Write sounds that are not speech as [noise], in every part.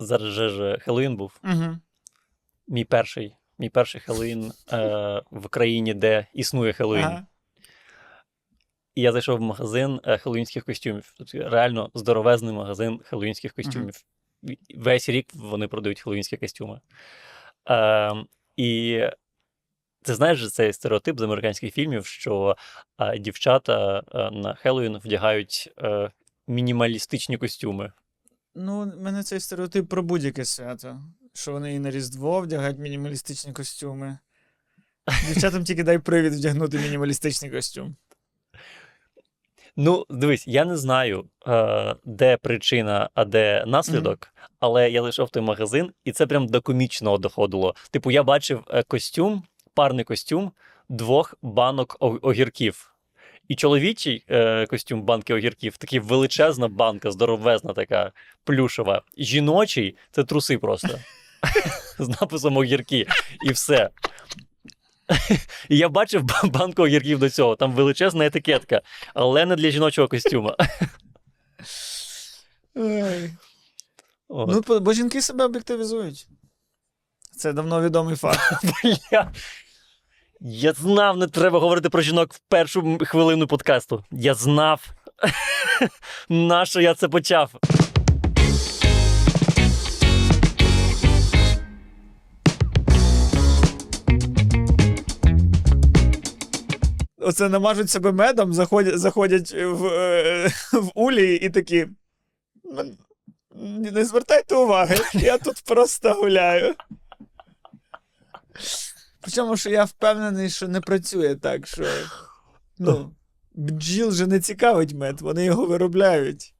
Зараз же ж був. Угу. Мій перший. Мій перший Хеллоуін е, в країні, де існує Хеллоуін. Ага. І я зайшов в магазин е, хеллоуінських костюмів. Тут реально здоровезний магазин хеллоуінських костюмів. Весь рік вони продають хеллоуінські костюми. Е, і ти знаєш цей стереотип з американських фільмів, що е, дівчата е, на Хеллоуін вдягають е, мінімалістичні костюми. Ну, в мене цей стереотип про будь-яке свято. Що вони і на Різдво вдягають мінімалістичні костюми. Дівчатам тільки дай привід вдягнути мінімалістичний костюм. Ну, дивись, я не знаю, е, де причина, а де наслідок, але я зайшов в той магазин, і це прям до комічного доходило. Типу, я бачив е, костюм, парний костюм двох банок огірків. І чоловічий е, костюм банки огірків, такий величезна банка, здоровезна така, плюшева. Жіночий це труси просто. З написом огірки. І все. І я бачив банку огірків до цього. Там величезна етикетка, але не для жіночого костюма. Ой. От. Ну, бо жінки себе об'єктивізують. Це давно відомий факт. [laughs] Я знав, не треба говорити про жінок в першу хвилину подкасту. Я знав. [laughs] Нащо я це почав? Оце намажуть себе медом, заходять, заходять в, е, [laughs] в улі і такі. Не звертайте уваги, я тут просто гуляю. Причому, що я впевнений, що не працює так, що ну, бджіл же не цікавить мед, вони його виробляють.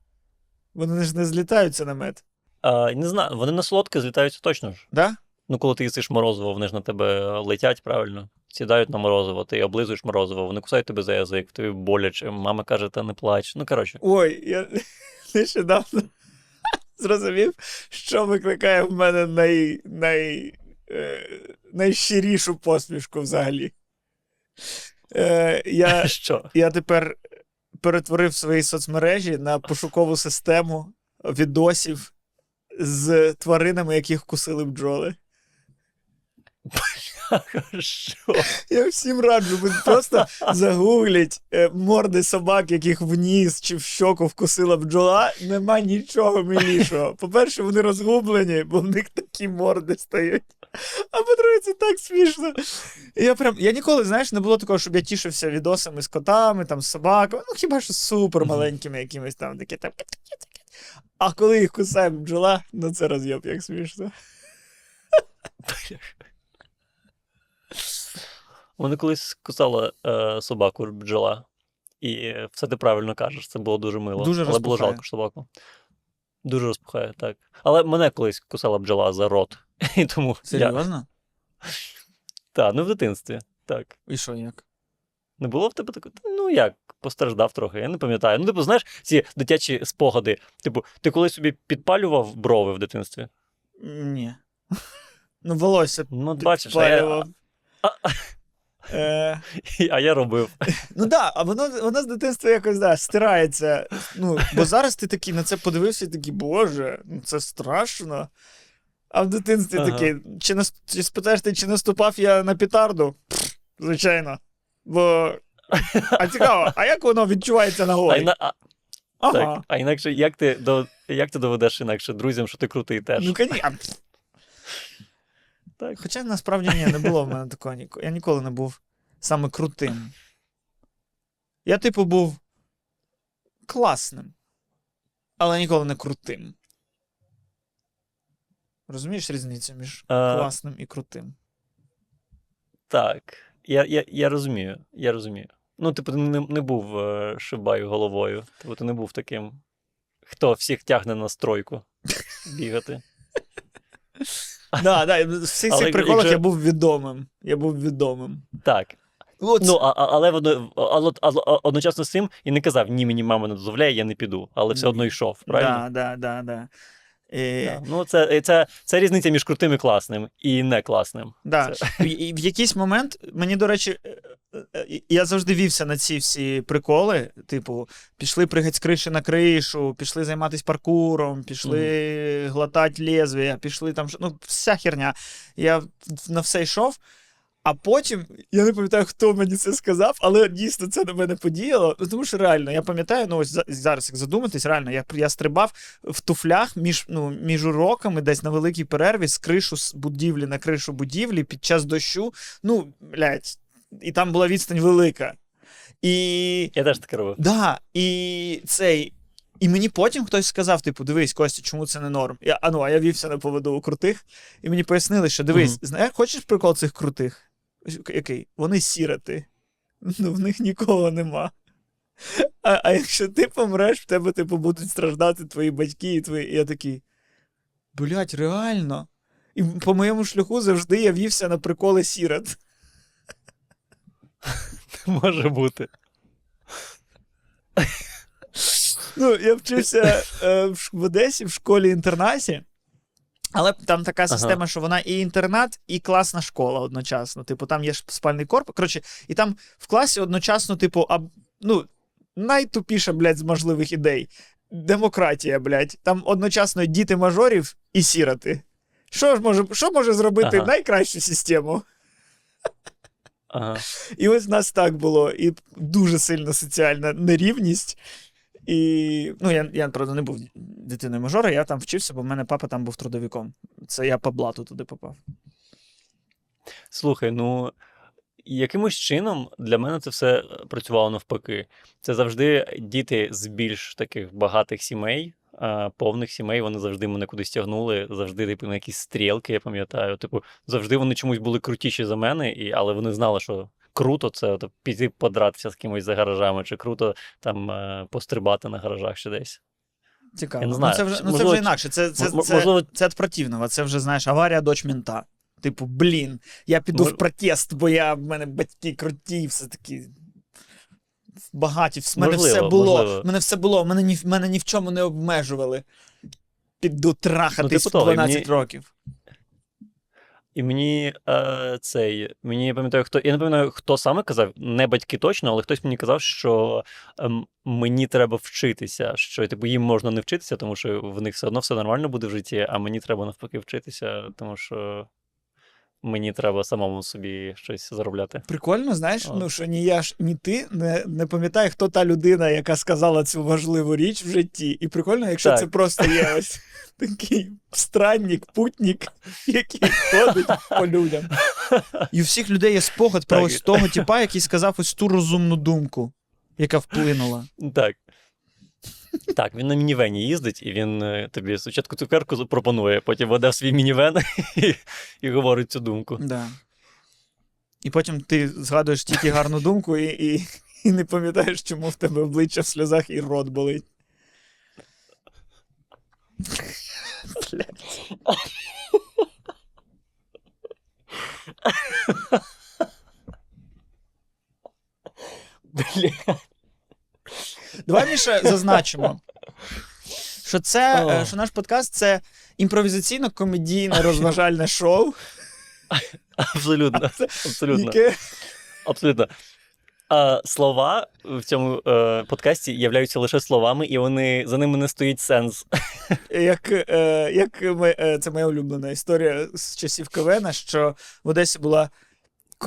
Вони ж не злітаються на мед. А, не знаю, вони на солодке злітаються точно ж. Да? Ну, коли ти їсиш морозиво, вони ж на тебе летять правильно. Сідають на морозиво, ти облизуєш морозиво, вони кусають тебе за язик, тобі боляче, мама каже, та не плач. Ну, коротше. Ой, я [laughs] нещодавно [laughs] зрозумів, що викликає в мене най, най, е, найщирішу посмішку взагалі. Е, я, [laughs] Що? я тепер перетворив свої соцмережі на пошукову систему відосів з тваринами, яких кусили бджоли. Що? Я всім раджу, ви просто загугліть е, морди собак, яких в ніс чи в щоку вкусила бджола. Нема нічого милішого. По-перше, вони розгублені, бо в них такі морди стають. А по-друге, це так смішно. Я прям, я ніколи, знаєш, не було такого, щоб я тішився відосами з котами, там, з собаками, ну хіба що супер маленькими якимись там такі там. А коли їх кусає бджола, ну це роз'єб, як смішно. Вони колись кусала е, собаку бджола. І все ти правильно кажеш, це було дуже мило. Дуже Але було розпухає. жалко собаку. Дуже розпухає, так. Але мене колись кусала бджола за рот. [laughs] І тому. Серйозно? Так, ну в дитинстві. Так. І що як? Не було в тебе такого? Ну як, постраждав трохи, я не пам'ятаю. Ну, типу, знаєш, ці дитячі спогади. Типу, ти колись собі підпалював брови в дитинстві? Ні. [laughs] Ну, волосся Ну, бачиш, а я. [laughs] Е, а я робив. ну так, да, а воно, воно з дитинства якось да, стирається. Ну, бо зараз ти такий на це подивився і такий, боже, ну це страшно. А в дитинстві Ага. такий, чи, нас, чи спитаєш ти, чи наступав я на петарду? Пф, звичайно. Бо. А цікаво, а як воно відчувається на А, а, Ага. так, а інакше, як ти, до... як ти доведеш інакше друзям, що ти крутий теж? Ну, конечно. Так. Хоча насправді ні, не було в мене такого. Я ніколи не був саме крутим. Я, типу, був класним, але ніколи не крутим. Розумієш різницю між А. класним і крутим? Так. Я, я, я розумію, я розумію. Ну, типу, ти не, не був е, шибаю головою. Типу, ти не був таким, хто всіх тягне на стройку [laughs] бігати. Да, да, в всіх цих приколах я був відомим. Я був відомим. Так. От, Ну, а, а- але, воно, але, але одночасно з цим і не казав, ні, мені мама не дозволяє, я не піду. Але все одно йшов, правильно? да, да, да, да. І, Так. Ну, це, це, це різниця між крутим і класним, і не класним. Да. Це- [laughs] І, і в якийсь момент мені, до речі, е, е, я завжди вівся на ці всі приколи. Типу, пішли пригати з криші на кришу, пішли займатися паркуром, пішли глотати лезвія, пішли там. Ну, вся херня. Я на все йшов. А потім, я не пам'ятаю, хто мені це сказав, але дійсно це на мене подіяло. Ну, Тому що реально, я пам'ятаю, ну ось зараз, як задуматись, реально, я, я стрибав в туфлях між, ну, між уроками, десь на великій перерві, з кришу з будівлі на кришу будівлі під час дощу. Ну, блядь, і там була відстань велика. І. Я теж таке робив. Да, і цей. І мені потім хтось сказав: типу, дивись, Костя, чому це не норм? Я, а ну, а я вівся на поводу у крутих, і мені пояснили, що дивись, Мгм. знаєш, хочеш прикол цих крутих? Який? Вони сіроти. Ну, в них нікого нема. А, а якщо ти помреш, в тебе, типу, будуть страждати твої батьки і твої. І я такий. Блять, реально. І по моєму шляху завжди я вівся на приколи сірот. [laughs] Може бути. Ну, я вчився е, в Одесі в школі-інтернаті, але там така Ага. система, що вона і інтернат, і класна школа одночасно. Типу, там є спальний корпус. Коротше, і там в класі одночасно, типу, аб, ну, найтупіша, блядь, з можливих ідей. Демократія, блядь. Там одночасно діти мажорів і сіроти. Що ж може, що може зробити Ага. найкращу систему? Ага. І ось в нас так було. І дуже сильна соціальна нерівність. І ну, я, я правда, не був дитиною мажора, я там вчився, бо в мене папа там був трудовиком. Це я по блату туди попав. Слухай, ну якимось чином для мене це все е, працювало навпаки. Це завжди діти з більш таких багатих сімей, повних сімей, вони завжди мене кудись тягнули, завжди, типу, на якісь стрілки, я пам'ятаю. Типу, завжди вони чомусь були крутіші за мене, і, але вони знали, що. Круто це от, піти подратися з кимось за гаражами, чи круто там е, пострибати на гаражах чи десь. Цікаво. Я не Ну, це вже, ну, це можливо, вже інакше. Це, це, М- це, можливо, це від противного. Це вже, знаєш, аварія дочь мента. Типу, блін, я піду Мож- в протест, бо я, в мене батьки круті, все такі. Багаті, в мене Можливо, все було. можливо. В мене все було, мене ні, мене ні в чому не обмежували. Піду трахатись типу в 12 мені- років. І мені е, цей, мені я пам'ятаю, хто я не пам'ятаю, хто саме казав, не батьки точно, але хтось мені казав, що е, мені треба вчитися, що типу їм можна не вчитися, тому що в них все одно все нормально буде в житті, а мені треба навпаки вчитися, тому що мені треба самому собі щось заробляти. Прикольно, знаєш, О. ну що ні я ж, ні ти не, не пам'ятає, хто та людина, яка сказала цю важливу річ в житті. І прикольно, якщо Так. це просто є [laughs] ось такий странник, путник, який ходить по людям. [laughs] І у всіх людей є спогад про Так. ось того типа, який сказав ось ту розумну думку, яка вплинула. Так. Так, він на мінівені їздить, і він е, тобі спочатку цукерку пропонує, потім веде в свій мінівен [laughs] і, і говорить цю думку. Да. І потім ти згадуєш тільки гарну думку і, і, і не пам'ятаєш, чому в тебе обличчя в сльозах і рот болить. Блядь. Давай ще зазначимо, що це, е, що наш подкаст це імпровізаційно-комедійне розважальне шоу, Абсолютно. Абсолютно. яке Абсолютно. А, слова в цьому е, подкасті являються лише словами, і вони за ними не стоїть сенс. як, е, як ми, е, це моя улюблена історія з часів КВН, що в Одесі була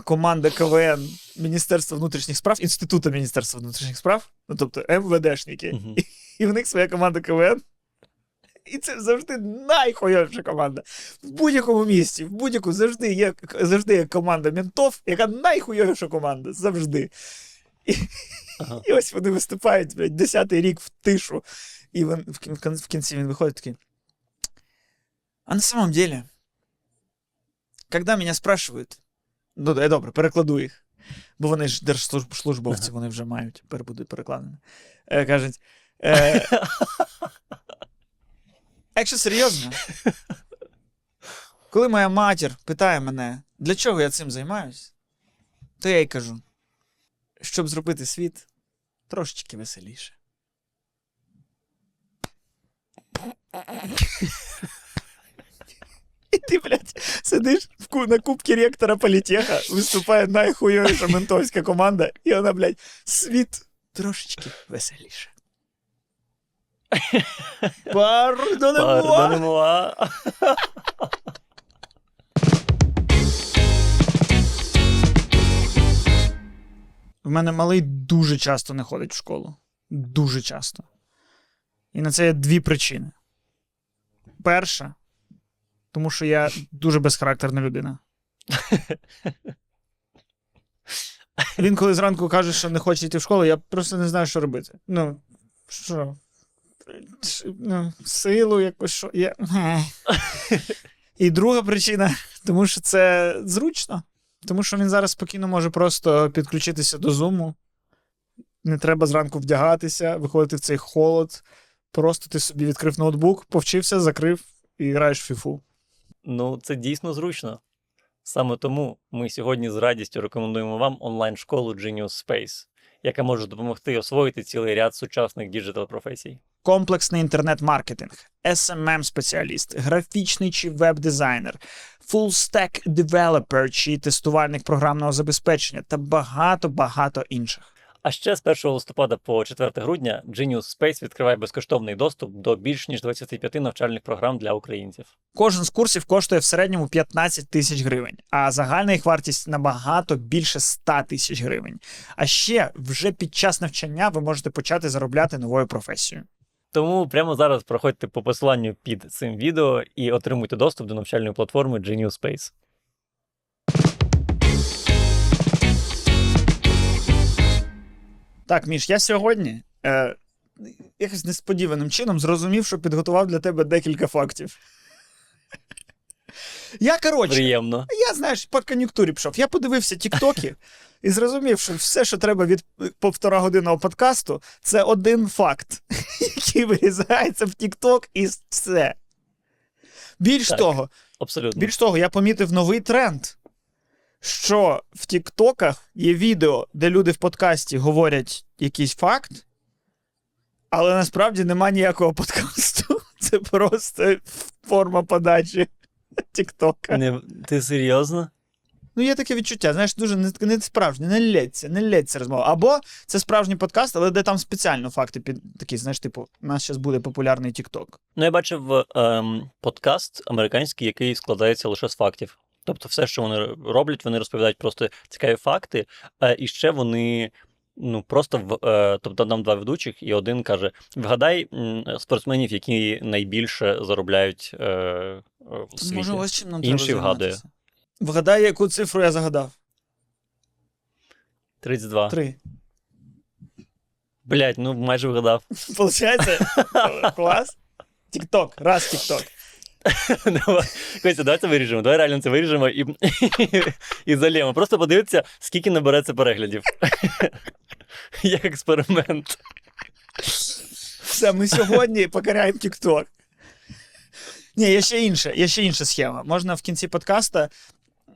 команда КВН Міністерства внутрішніх справ, Інституту Міністерства внутрішніх справ, ну тобто МВДшники. Мгм. І в них своя команда КВН. І це завжди найхуйовіша команда. В будь-якому місті, в будь-яку завжди є, завжди є команда ментов, яка найхуйовіша команда. Завжди. І, Ага. і ось вони виступають, блядь, десятий рік в тишу. І він, в, в в кінці він виходить такий. А на самом деле, когда меня спрашивают, ну, я добре, перекладу їх, бо вони ж держслужбовці, вони вже мають, тепер будуть перекладені. Е, кажуть, е, якщо серйозно, коли моя матір питає мене, для чого я цим займаюсь, то я їй кажу, щоб зробити світ трошечки веселіше. [laughs] І ти, блядь, сидиш в ку- на кубці ректора політеха виступає найхуйовіша ментовська команда, і вона, блядь, світ трошечки веселіше. [laughs] Пардонемо. В мене малий дуже часто не ходить в школу. Дуже часто. І на це є дві причини. Перша, тому що я дуже безхарактерна людина. [laughs] Він, коли зранку каже, що не хоче йти в школу, я просто не знаю, що робити. Ну, що? Ну, силу якось що. Я... І друга причина, тому що це зручно. Тому що він зараз спокійно може просто підключитися до зуму. Не треба зранку вдягатися, виходити в цей холод. Просто ти собі відкрив ноутбук, повчився, закрив і граєш в фіфу. Ну, це дійсно зручно. Саме тому ми сьогодні з радістю рекомендуємо вам онлайн-школу Genius Space, яка може допомогти освоїти цілий ряд сучасних діджитал-професій. Комплексний інтернет-маркетинг, SMM спеціаліст графічний чи веб-дизайнер, full-stack developer чи тестувальник програмного забезпечення та багато-багато інших. А ще з 1 листопада по 4 грудня Genius Space відкриває безкоштовний доступ до більш ніж 25 навчальних програм для українців. Кожен з курсів коштує в середньому 15 тисяч гривень, а загальна їх вартість набагато більше 100 тисяч гривень. А ще вже під час навчання ви можете почати заробляти новою професією. Тому прямо зараз проходьте по посиланню під цим відео і отримуйте доступ до навчальної платформи Genius Space. Так, Міш, я сьогодні е, якось несподіваним чином зрозумів, що підготував для тебе декілька фактів. [laughs] Я, коротше, Приємно. я, знаєш, по кон'юнктурі пішов. Я подивився тіктоки і зрозумів, що все, що треба від півтора годинного подкасту, це один факт, [laughs] який вирізається в тікток, і все. Більш Так. того, Абсолютно. більш того, я помітив новий тренд, що в Тіктоках є відео, де люди в подкасті говорять якийсь факт, але насправді нема ніякого подкасту. [laughs] Це просто форма подачі [laughs] Тіктока. Не... Ти серйозно? Ну, є таке відчуття, знаєш, дуже не, не справжнє, не лється, не лється розмова. Або це справжній подкаст, але де там спеціально факти під такі, знаєш, типу, у нас зараз буде популярний Тікток. Ну, я бачив ем, подкаст американський, який складається лише з фактів. Тобто, все, що вони роблять, вони розповідають просто цікаві факти, е, і ще вони. Ну, просто в е, тобто там два ведучих, і один каже: вгадай спортсменів, які найбільше заробляють е, е, в світі. Може, ось чим нам Інший треба вгадує. Вгадай, яку цифру я загадав. 32. Три. Блять, ну майже вгадав. Получається? Клас? Тікток. Раз тікток. Давай. [laughs] Костя, давай це виріжемо. Давай реально це виріжемо і, [laughs] і, залємо. Просто подивитися, скільки набереться переглядів. [laughs] Як експеримент. Все, ми сьогодні покаряємо Тікток. Ні, є ще інша, є ще інша схема. Можна в кінці подкаста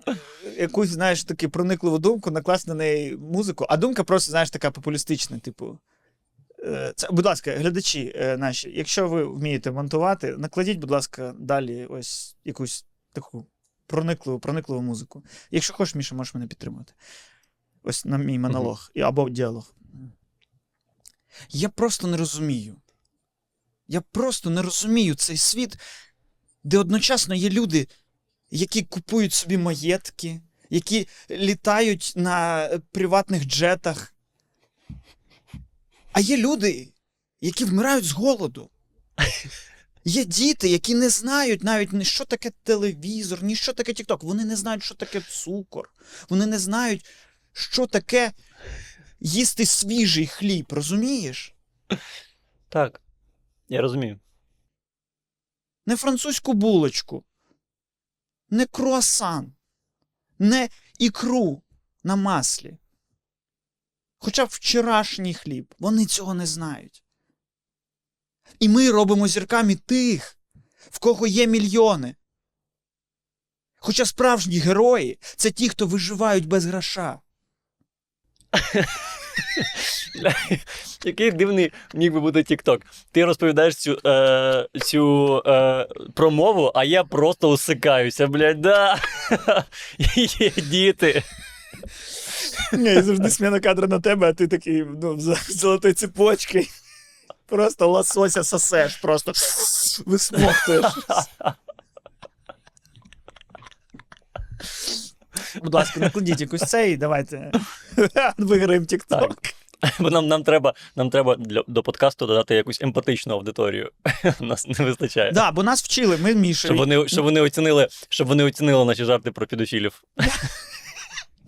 е, якусь, знаєш, таку проникливу думку, накласти на неї музику, а думка просто, знаєш, така популістична, типу. Е, Це, будь ласка, глядачі е, наші, якщо ви вмієте монтувати, накладіть, будь ласка, далі ось якусь таку проникливу, проникливу музику. Якщо хочеш, Міша, можеш мене підтримати. Ось на мій монолог і- або діалог. Я просто не розумію. Я просто не розумію цей світ, де одночасно є люди, які купують собі маєтки, які літають на приватних джетах. А є люди, які вмирають з голоду. [laughs] Є діти, які не знають навіть ні що таке телевізор, ні що таке TikTok. Вони не знають, що таке цукор. Вони не знають, що таке їсти свіжий хліб, розумієш? Так, я розумію. не французьку булочку, не круасан, не ікру на маслі. Хоча б вчорашній хліб. Вони цього не знають. І ми робимо зірками тих, в кого є мільйони. Хоча справжні герої це ті, хто виживають без гроша. [laughs] Який дивний міг би бути TikTok. Ти розповідаєш цю, е, цю е, промову, а я просто усикаюся, блядь, да. [laughs] Є діти. Ні, і завжди сміна кадра на тебе, а ти такий ну, з золотою цепочкою. Просто лосося сосеш, просто висмоктуєш. Будь ласка, накладіть якусь цей, давайте виграємо TikTok. Бо нам, нам треба, нам треба для, до подкасту додати якусь емпатичну аудиторію. Нас не вистачає. Да, бо нас вчили, ми Міші. Щоб вони, щоб вони оцінили, щоб вони оцінили наші жарти про підофілів. [laughs]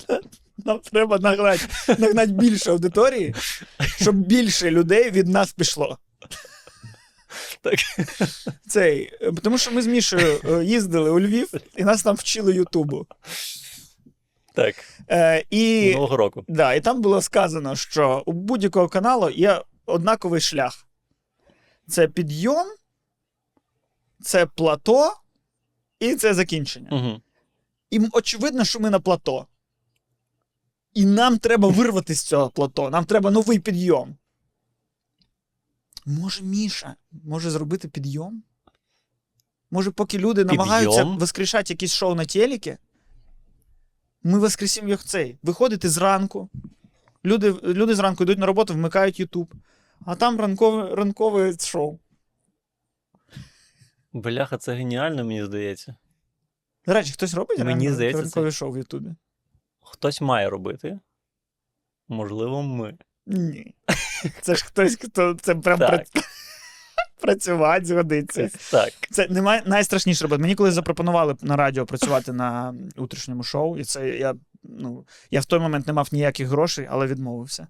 [laughs] Нам треба нагнати, нагнати більше аудиторії, щоб більше людей від нас пішло. Так. Цей, тому що ми з Мішею е, їздили у Львів, і нас там вчили Ютубу. Так, Е, і, минулого року. да, і там було сказано, що у будь-якого каналу є однаковий шлях: це підйом, це плато і це закінчення. Угу. І очевидно, що ми на плато. І нам треба вирвати з цього плато. Нам треба новий підйом. Може, Міша може зробити підйом? Може, поки люди намагаються Підйом? воскрешати якісь шоу на телекі, ми воскресимо їх цей. Виходити зранку. Люди, люди зранку йдуть на роботу, вмикають Ютуб, а там ранкове, ранкове шоу. Бляха, це геніально, мені здається. До речі, хтось робить Мені ранкове- здається, ранкове шоу в Ютубі? Хтось має робити. Можливо, ми. Ні. [laughs] Це ж хтось, хто це прям Так. [laughs] працювати згодиться. Так. Це немає найстрашніше робити. Мені колись запропонували на радіо працювати на утрішньому шоу, і це я, ну, я в той момент не мав ніяких грошей, але відмовився.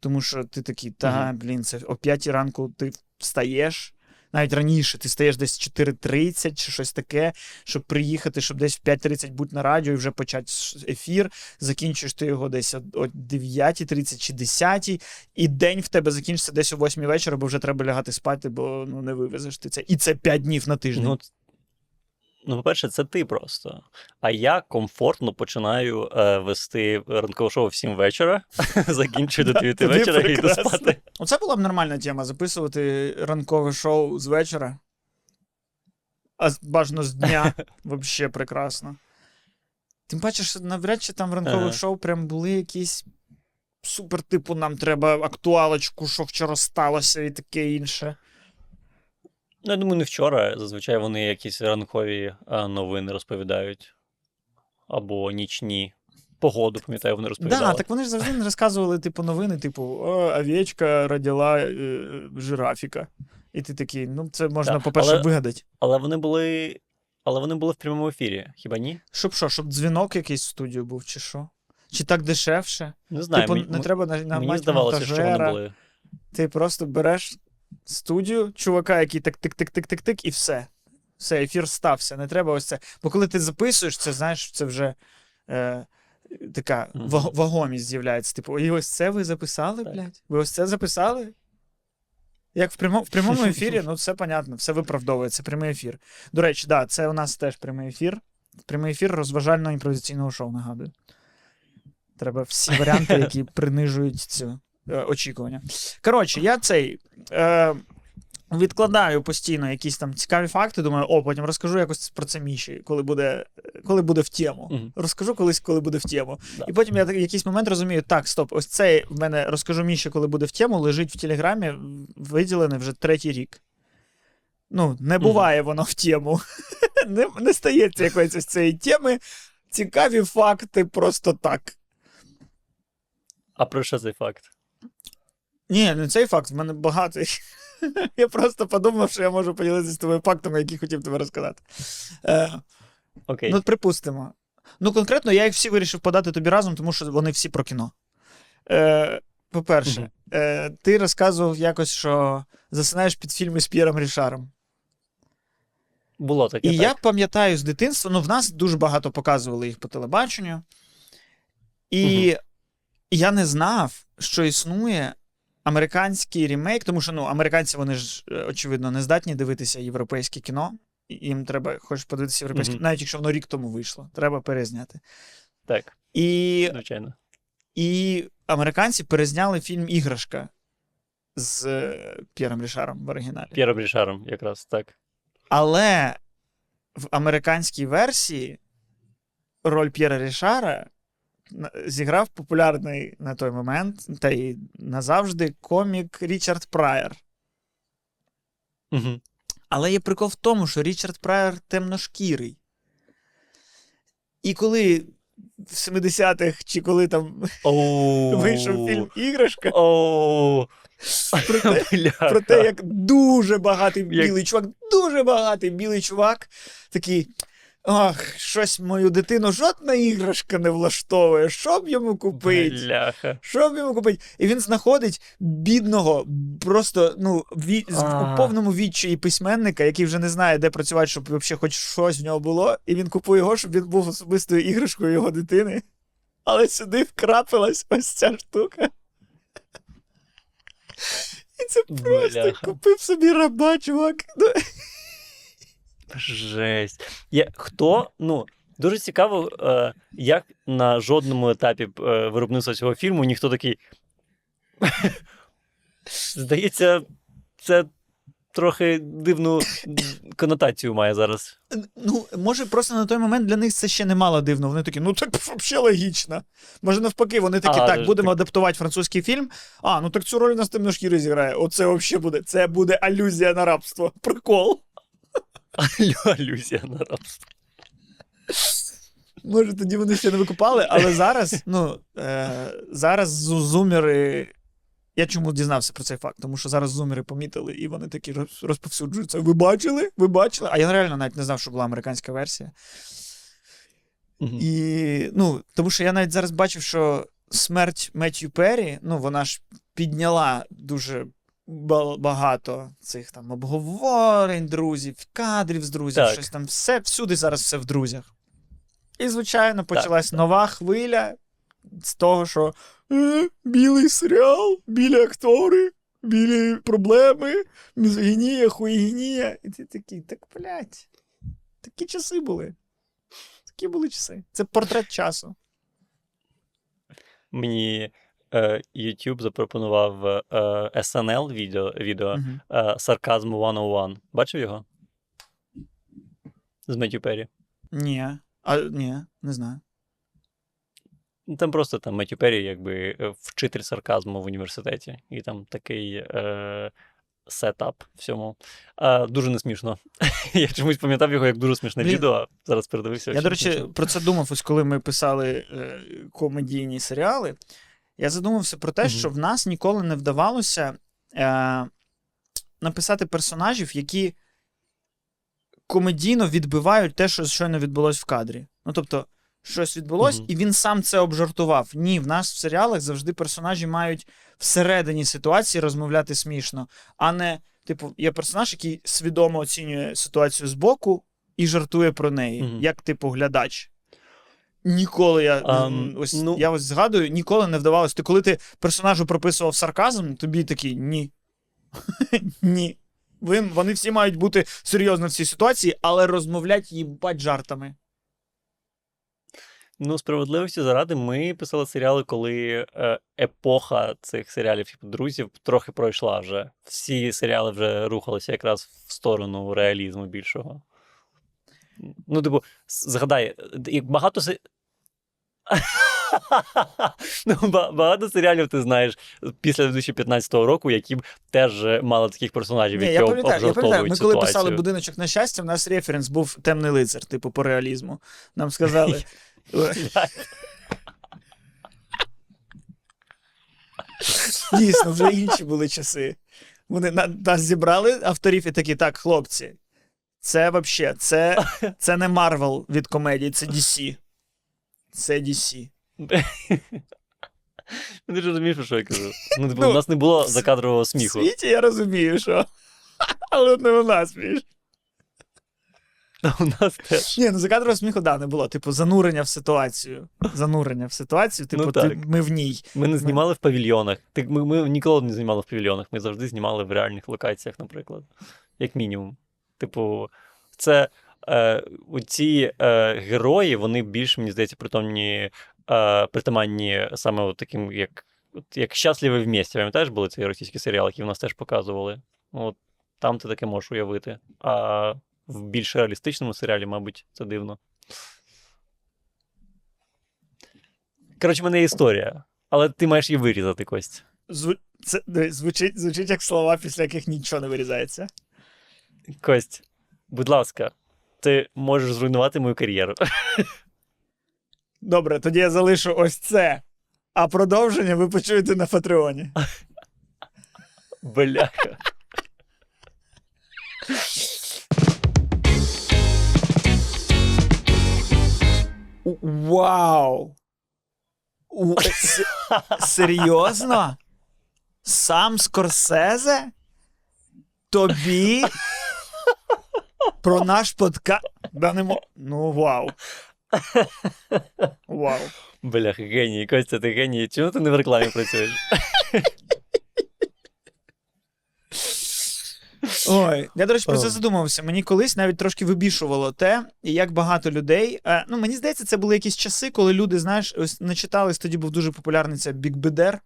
Тому що ти такий, та, блін, це о 5 ранку ти встаєш. Навіть раніше ти стаєш десь 4.30 чи щось таке, щоб приїхати, щоб десь в 5.30 бути на радіо і вже почати ефір. Закінчуєш ти його десь о о 9.30 чи 10, і день в тебе закінчиться десь о 8 вечора, бо вже треба лягати спати, бо ну, не вивезеш ти це. І це 5 днів на тиждень. Ну, ну, по-перше, це ти просто. А я комфортно починаю е, вести ранкове шоу в 7 вечора, [laughs] закінчую до 9 вечора і йду спати. Оце була б нормальна тема записувати ранкове шоу з вечора. А бажано з дня. [laughs] Вообще прекрасно. Тим паче, що навряд чи там в ранкових шоу прям були якісь супер, типу, нам треба актуалочку, що вчора сталося, і таке інше. Ну, я думаю, не вчора. Зазвичай вони якісь ранкові новини розповідають. Або нічні. Погоду, пам'ятаю, вони розповідали. Да, так вони ж завжди не розказували, типу, новини, типу, О, овечка родила е, жирафіка. І ти такий, ну, це можна, Да, по-перше, але- вигадати. Але вони були. Але вони були в прямому ефірі, хіба ні? Щоб що, щоб дзвінок якийсь в студію був, чи що? Чи так дешевше? Не знаю. типу, мені, не треба на, на мені здавалося, що вони були. Ти просто береш студію, чувака, який так тик-тик-тик-тик-тик, і все. Все, ефір стався. Не треба ось це. Бо коли ти записуєш, це знаєш, це вже е, така вагомість з'являється. Типу, і ось це ви записали, блядь? Ви ось це записали? Як в прямому, в прямому ефірі, [laughs] ну все понятно, все виправдовує, це прямий ефір. До речі, да, це у нас теж прямий ефір. Прямий ефір розважального імпровізаційного шоу, нагадую. Треба всі варіанти, які принижують цю очікування. Коротше, я цей. Е, Відкладаю постійно якісь там цікаві факти. Думаю, о, потім розкажу якось про це Міші, коли буде, коли буде в тему. Мгм. Розкажу колись, коли буде в тему. Да. І потім я в якийсь момент розумію, так, стоп, ось цей в мене розкажу Міші, коли буде в тему, лежить в Телеграмі, виділений вже третій рік. Ну, не буває воно в тему. [laughs] не, не стається якоїсь ось цієї теми. Цікаві факти просто так. А про що цей факт? Ні, не цей факт, в мене багато. [laughs] Я просто подумав, що я можу поділитися з тобою фактами, які хотів тобі розказати. Е, Окей. Ну, припустимо. Ну, конкретно, я їх всі вирішив подати тобі разом, тому що вони всі про кіно. Е, по-перше, е, ти розказував якось, що засинаєш під фільми з П'єром Рішаром. Було таке. І так. я пам'ятаю з дитинства, ну, в нас дуже багато показували їх по телебаченню. І я не знав, що існує американський ремейк, тому що ну, американці, вони ж, е, очевидно, не здатні дивитися європейське кіно. Їм треба, хочеш подивитися європейське, Мгм. навіть якщо воно рік тому вийшло, треба перезняти. Так, І, звичайно. і американці перезняли фільм Іграшка з е, П'єром Рішаром в оригіналі. П'єром Рішаром, якраз так. Але в американській версії роль П'єра Рішара зіграв популярний на той момент та й назавжди комік Річард Прайер. Угу. Але є прикол в тому, що Річард Прайер темношкірий. І коли в 70-х, чи коли там вийшов фільм Іграшка, про те, про те, як дуже багатий білий чувак, дуже багатий білий чувак, такий. Ах, щось мою дитину жодна іграшка не влаштовує. Що б йому купити? Бляха. Що б йому купити? І він знаходить бідного, просто ну, ві... у повному відчаї письменника, який вже не знає, де працювати, щоб взагалі хоч щось в нього було. І він купує його, щоб він був особистою іграшкою його дитини. Але сюди вкрапилась ось ця штука. І це просто Бляха. купив собі раба, чувак. Жесть. Я, хто, ну, дуже цікаво, е, як на жодному етапі е, виробництва цього фільму ніхто такий. Здається, це трохи дивну конотацію має зараз. Ну, може, просто на той момент для них це ще не мало дивно. Вони такі, ну так взагалі логічно. Може, навпаки, вони такі, А, так, так. будемо адаптувати французький фільм. А, ну так цю роль у нас темношкірий зіграє. Оце взагалі буде. Це буде алюзія на рабство. Прикол. Алю- Алюзія на рабство. Може, тоді вони ще не викупали, але зараз, ну, е, зараз зумери. Я чому дізнався про цей факт? Тому що зараз зумери помітили, і вони такі розповсюджуються. Ви бачили? Ви бачили? А я реально навіть не знав, що була американська версія. І, ну, тому що я навіть зараз бачив, що смерть Меттью Перрі, ну, вона ж підняла дуже багато цих там обговорень, друзів, кадрів з друзів, Так. щось там, все, всюди зараз все в друзях. І, звичайно, почалась нова хвиля з того, що е, білий серіал, білі актори, білі проблеми, мізогінія, хуєгінія. І ти такий, так, блядь, такі часи були. Такі були часи. Це портрет часу. Мені YouTube запропонував е, SNL відео, відео е, Сарказм 101. Бачив його? З Меттю Перрі. Ні. А, ні, не знаю. Там просто там Меттю Перрі, якби е, вчитель сарказму в університеті, і там такий е, сетап всьому. Е, дуже не смішно. [laughs] Я чомусь пам'ятав його як дуже смішне Блін. відео, а зараз передивився. Я, до речі, смішно. про це думав, ось коли ми писали е, комедійні серіали. Я задумався про те, Мгм. що в нас ніколи не вдавалося е, написати персонажів, які комедійно відбивають те, що щойно відбулось в кадрі. Ну, тобто, щось відбулось, Мгм. і він сам це обжартував. Ні, в нас в серіалах завжди персонажі мають всередині ситуації розмовляти смішно, а не, типу, є персонаж, який свідомо оцінює ситуацію збоку і жартує про неї, Мгм. як типу глядач. Ніколи я Ам, ось ну- я ось згадую, ніколи не вдавалось. Ти коли ти персонажу прописував сарказм, тобі такий ні. [laughs] ні. Ви- Вони всі мають бути серйозно в цій ситуації, але розмовлять їбать жартами. Ну, справедливості заради, ми писали серіали, коли е, епоха цих серіалів, типу друзів, трохи пройшла вже. Всі серіали вже рухалися якраз в сторону реалізму більшого. Ну, типу, згадай, як багато се... [laughs] ну, багато серіалів ти знаєш після 2015 року, які б теж е, мали таких персонажів, Ні, які я пам'ятаю, я пам'ятаю, ми коли писали будиночок на щастя, в нас референс був темний лицар, типу по реалізму. Нам сказали. [laughs] Дійсно, вже інші були часи. Вони нас зібрали авторів і такі, так, хлопці, це взагалі, це, це не Марвел від комедії, це DC. Це DC. [laughs] Ти ж розумієш, про що я кажу? Ну, типу, Ну, у нас не було закадрового В світі я розумію, що. [laughs] Але не у нас сміш. У нас теж. Ні, ну закадрового сміху, да, не було. Типу, занурення в ситуацію. Занурення в ситуацію, типу, Ну, ти- ми в ній. Ми не знімали в павільйонах. Ми, ми ніколи не знімали в павільйонах. Ми завжди знімали в реальних локаціях, наприклад. Як мінімум. Типу, це е, ці е, герої, вони більш, мені здається, притомні, е, притаманні саме от таким, як, от, як щасливі в місті. Пам'ятаєш, були ці російські серіали, які в нас теж показували. От там ти таке можеш уявити. А в більш реалістичному серіалі, мабуть, це дивно. Коротше, в мене є історія, але ти маєш її вирізати, Кость. Зву... Це звучить, звучить як слова, після яких нічого не вирізається. Кость, будь ласка, ти можеш зруйнувати мою кар'єру. [laughs] Добре, тоді я залишу ось це. А продовження ви почуєте на Патреоні. [laughs] Бляха. Вау! С- Серйозно? Сам Скорсезе? Тобі? Про наш подкаст. Да не мо... Ну, вау. Вау. Бляха, геній, Костя, ти геній. Чому ти не в рекламі працюєш? Ой, я, до речі, про це задумався. Мені колись навіть трошки вибішувало те, як багато людей. Е, ну, мені здається, це були якісь часи, коли люди, знаєш, ось не читались, тоді був дуже популярний це Big Бедер.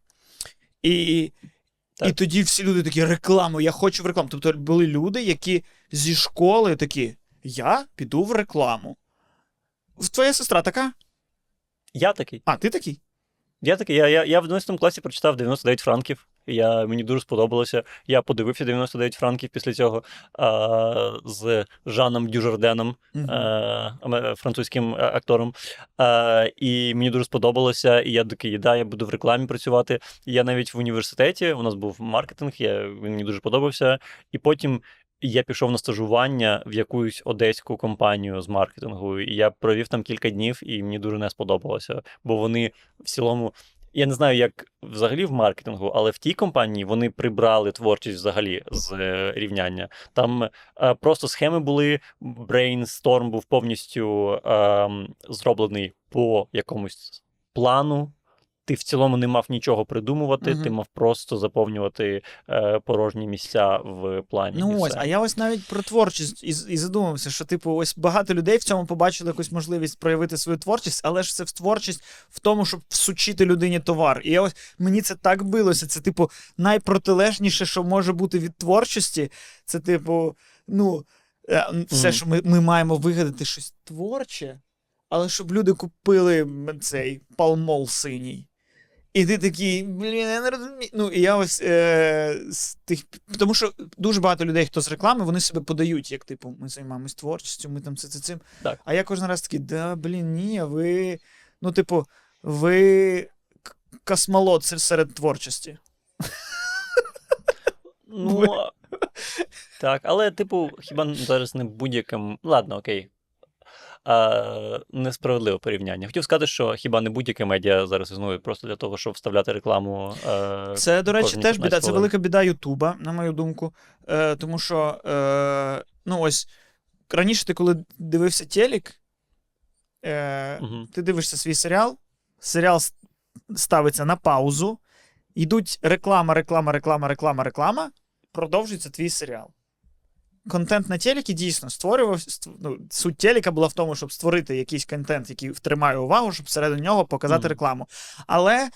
І, і тоді всі люди такі рекламу, я хочу в рекламу. Тобто були люди, які зі школи такі: Я піду в рекламу. Твоя сестра така? Я такий. А, ти такий? Я такий, я, я, я в 11 класі прочитав 99 франків. Я, мені дуже сподобалося. Я подивився 99 франків після цього а, з Жаном Дюжарденом, е, аме- французьким е, актором. Е, і мені дуже сподобалося. І я такий, да, я буду в рекламі працювати. І я навіть в університеті, у нас був маркетинг, я, він мені дуже подобався. І потім. Я пішов на стажування в якусь одеську компанію з маркетингу, і я провів там кілька днів, і мені дуже не сподобалося, бо вони в цілому. Я не знаю, як взагалі в маркетингу, але в тій компанії вони прибрали творчість взагалі з е, рівняння. Там е, просто схеми були, брейнсторм був повністю е, зроблений по якомусь плану. Ти в цілому не мав нічого придумувати, Мгм. ти мав просто заповнювати е, порожні місця в плані. і Ну ось, все. а я ось навіть про творчість і, і задумався, що, типу, ось багато людей в цьому побачили якусь можливість проявити свою творчість, але ж це в творчість в тому, щоб всучити людині товар. І я ось мені це так билося. Це, типу, найпротилежніше, що може бути від творчості. Це, типу, ну, е, все, що ми, ми маємо вигадати щось творче, але щоб люди купили цей палмол синій. І ти такий, блін, я не розумію. Ну, і я ось е, з тих. Тому що дуже багато людей, хто з реклами, вони себе подають, як типу, ми займаємось творчістю, ми там це, це цим. Так. А я кожен раз такий, да, блін, ні, ви. Ну, типу, ви космолот серед творчості. Ну, так, але, типу, хіба зараз не будь-яким. Ладно, окей. А, несправедливе порівняння. Хотів сказати, що хіба не будь-яке медіа зараз існує просто для того, щоб вставляти рекламу. Е, Це, до речі, теж біда. Це велика біда Ютуба, на мою думку. Е, тому що, е, ну ось, раніше ти, коли дивився телек, е, Мгм. ти дивишся свій серіал, серіал ставиться на паузу, йдуть реклама, реклама, реклама, реклама, реклама, продовжується твій серіал. Контент на телекі дійсно створювався. Ну, суть телека була в тому, щоб створити якийсь контент, який втримає увагу, щоб всередині нього показати Мгм. рекламу. Але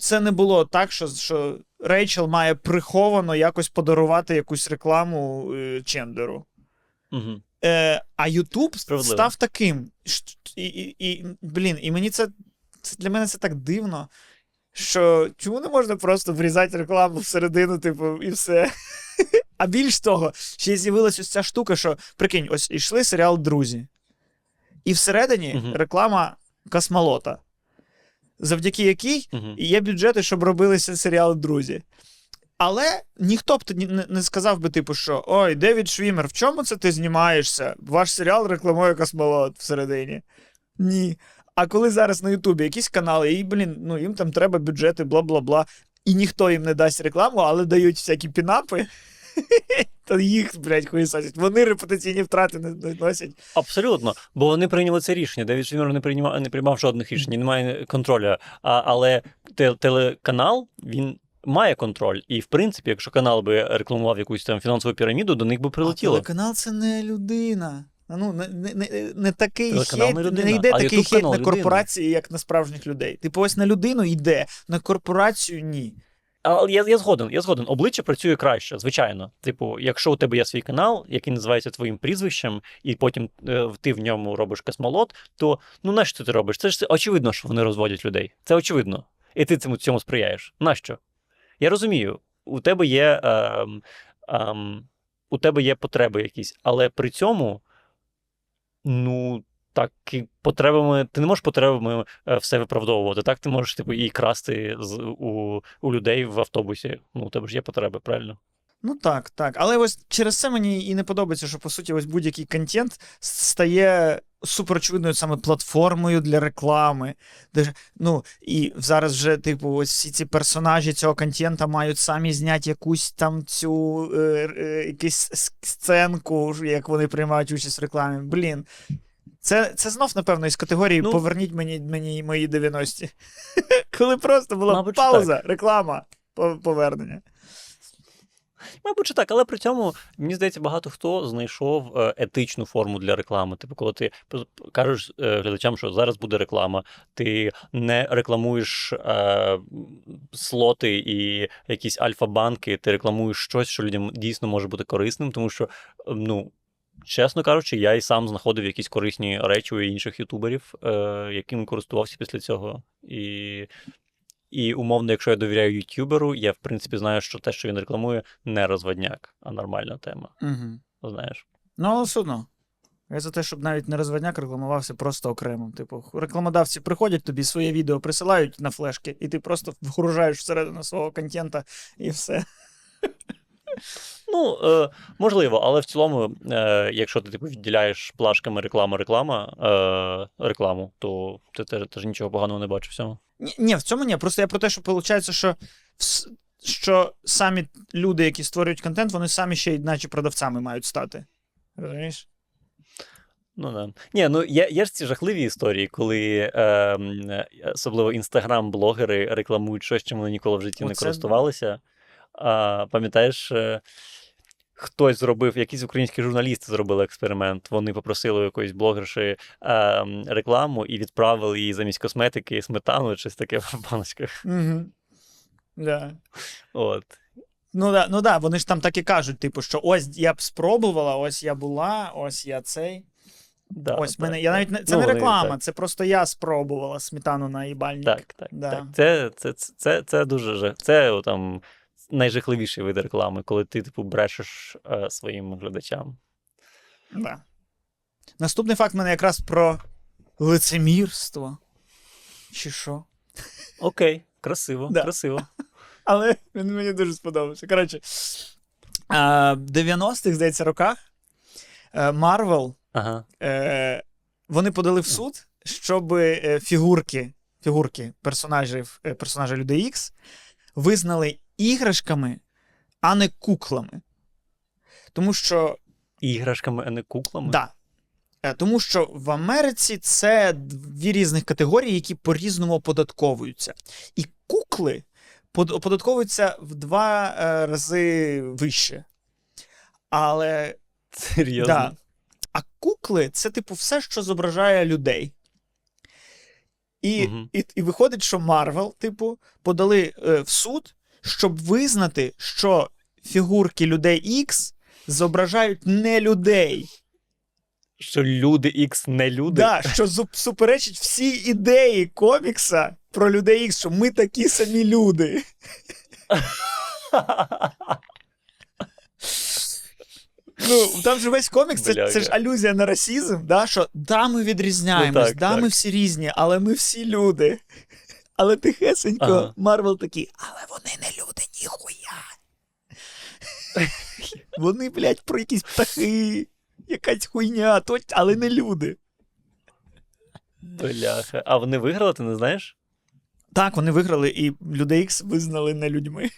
це не було так, що, що Рейчел має приховано якось подарувати якусь рекламу е, Чендеру. Мгм. Е, а Ютуб став таким. І, і, і, блін, і мені це, це для мене це так дивно. Що чому не можна просто врізати рекламу всередину, типу, і все. [laughs] А більш того, ще з'явилася ось ця штука, що прикинь, ось йшли серіал Друзі. І всередині Мгм. реклама космолота, завдяки якій Мгм. і є бюджети, щоб робилися серіали Друзі. Але ніхто б не сказав би, типу, що ой, Девід Швімер, в чому це ти знімаєшся? Ваш серіал рекламує космолот всередині. Ні. А коли зараз на Ютубі якісь канали, і, блін, ну їм там треба бюджети, бла бла бла. І ніхто їм не дасть рекламу, але дають всякі пінапи, [laughs] то їх, блядь, хуєсосять. Вони репутаційні втрати не носять. Абсолютно, бо вони прийняли це рішення. Девід Швімер не приймав, не приймав жодних рішень, немає контролю. А, але телеканал він має контроль. І в принципі, якщо канал би рекламував якусь там фінансову піраміду, до них би А прилетіло. телеканал це не людина. Ну, не, не, не, не такий хейт, не не, йде а такий хейт на людина. корпорації, як на справжніх людей. Типу, ось на людину йде, на корпорацію ні. Але я, я згоден, я згоден. Обличчя працює краще, звичайно. Типу, якщо у тебе є свій канал, який називається твоїм прізвищем, і потім е, ти в ньому робиш космолот, то ну нащо ти робиш? Це ж очевидно, що вони розводять людей. Це очевидно. І ти цьому цьому сприяєш. Нащо? Я розумію, у тебе є. Ем, ем, у тебе є потреби якісь, але при цьому, ну, так, і потребами, ти не можеш потребами е, все виправдовувати. Так, ти можеш типу, і красти з, у, у людей в автобусі. Ну, у тебе ж є потреби, правильно? Ну так, так. Але ось через це мені і не подобається, що по суті ось будь-який контент стає суперочевидною саме платформою для реклами. Де, ну, і зараз вже, типу, ось всі ці персонажі цього контента мають самі зняти якусь там цю е, е, якусь сценку, як вони приймають участь в рекламі. Блін. Це, це знов, напевно, із категорії Ну- Поверніть мені, мені мої 90-ті. [laughs] Коли просто була пауза, реклама, повернення. Мабуть, що так, але при цьому мені здається, багато хто знайшов е, етичну форму для реклами. Типу, коли ти кажеш е, глядачам, що зараз буде реклама, ти не рекламуєш е, слоти і якісь альфа-банки, ти рекламуєш щось, що людям дійсно може бути корисним, тому що, ну. Чесно кажучи, я і сам знаходив якісь корисні речі у інших ютуберів, е, якими користувався після цього. І і умовно, якщо я довіряю ютуберу, я в принципі знаю, що те, що він рекламує, не розводняк, а нормальна тема. Угу. Знаєш. Ну, але все одно. Я за те, щоб навіть не розводняк рекламувався просто окремо. Типу, рекламодавці приходять тобі своє відео присилають на флешки, і ти просто вгружаєш всередину свого контента і все. Ну, е, можливо, але в цілому, е, якщо ти типу, відділяєш плашками реклама, реклама, е, рекламу, то ти теж, теж нічого поганого не бачиш в цьому. Ні, ні, в цьому ні. Просто я про те, що виходить, що, що самі люди, які створюють контент, вони самі ще наче продавцями мають стати. Розумієш? Ну, да. Ні, ну є, є ж ці жахливі історії, коли е, особливо інстаграм-блогери рекламують щось, чим вони ніколи в житті не Оце да. користувалися. А, пам'ятаєш, е, хтось зробив, якісь українські журналісти зробили експеримент. Вони попросили у якоїсь блогерші е, рекламу і відправили їй замість косметики сметану, щось таке в баночках. Угу. Да. От. Ну да, ну да, вони ж там так і кажуть, типу, що ось я б спробувала, ось я була, ось я цей. Да, ось так, мене. Я навіть це Ну, не реклама, так. це просто я спробувала сметану на їбальник. Так, так, Да. так. Це, це, це, це, це дуже. Це там найжахливіший вид реклами, коли ти, типу, брешеш е, своїм глядачам. Да. Наступний факт в мене якраз про лицемірство. Чи що? Окей, красиво, Да. красиво. [laughs] Але він мені дуже сподобався. Коротше, в 90-х, здається, роках Марвел Ага. е, вони подали в суд, щоб е, фігурки, фігурки персонажів, е, персонажа Людей Ікс визнали іграшками, а не куклами. Тому що Іграшками, а не куклами. Да. Е, Тому що в Америці це дві різних категорії, які по-різному оподатковуються. І кукли оподатковуються в два е, рази вище. Але Серйозно. да. А кукли це, типу, все, що зображає людей. І, Мгм. і, і виходить, що Марвел, типу, подали е, в суд, щоб визнати, що фігурки людей X зображають не людей. Що люди Ікс не люди. Да, що суперечить всі ідеї комікса про людей Ікс, що ми такі самі люди. Ну, там же весь комікс, це, це ж алюзія на расізм, да, що да, ми відрізняємось, Ну, так, да, так. ми всі різні, але ми всі люди. Але тихесенько, Ага. Марвел такий, але вони не люди, ніхуя. [laughs] Вони, блядь, про якісь птахи, якась хуйня, то, але не люди. Бляха. А вони виграли, ти не знаєш? Так, вони виграли, і людей Ікс визнали не людьми.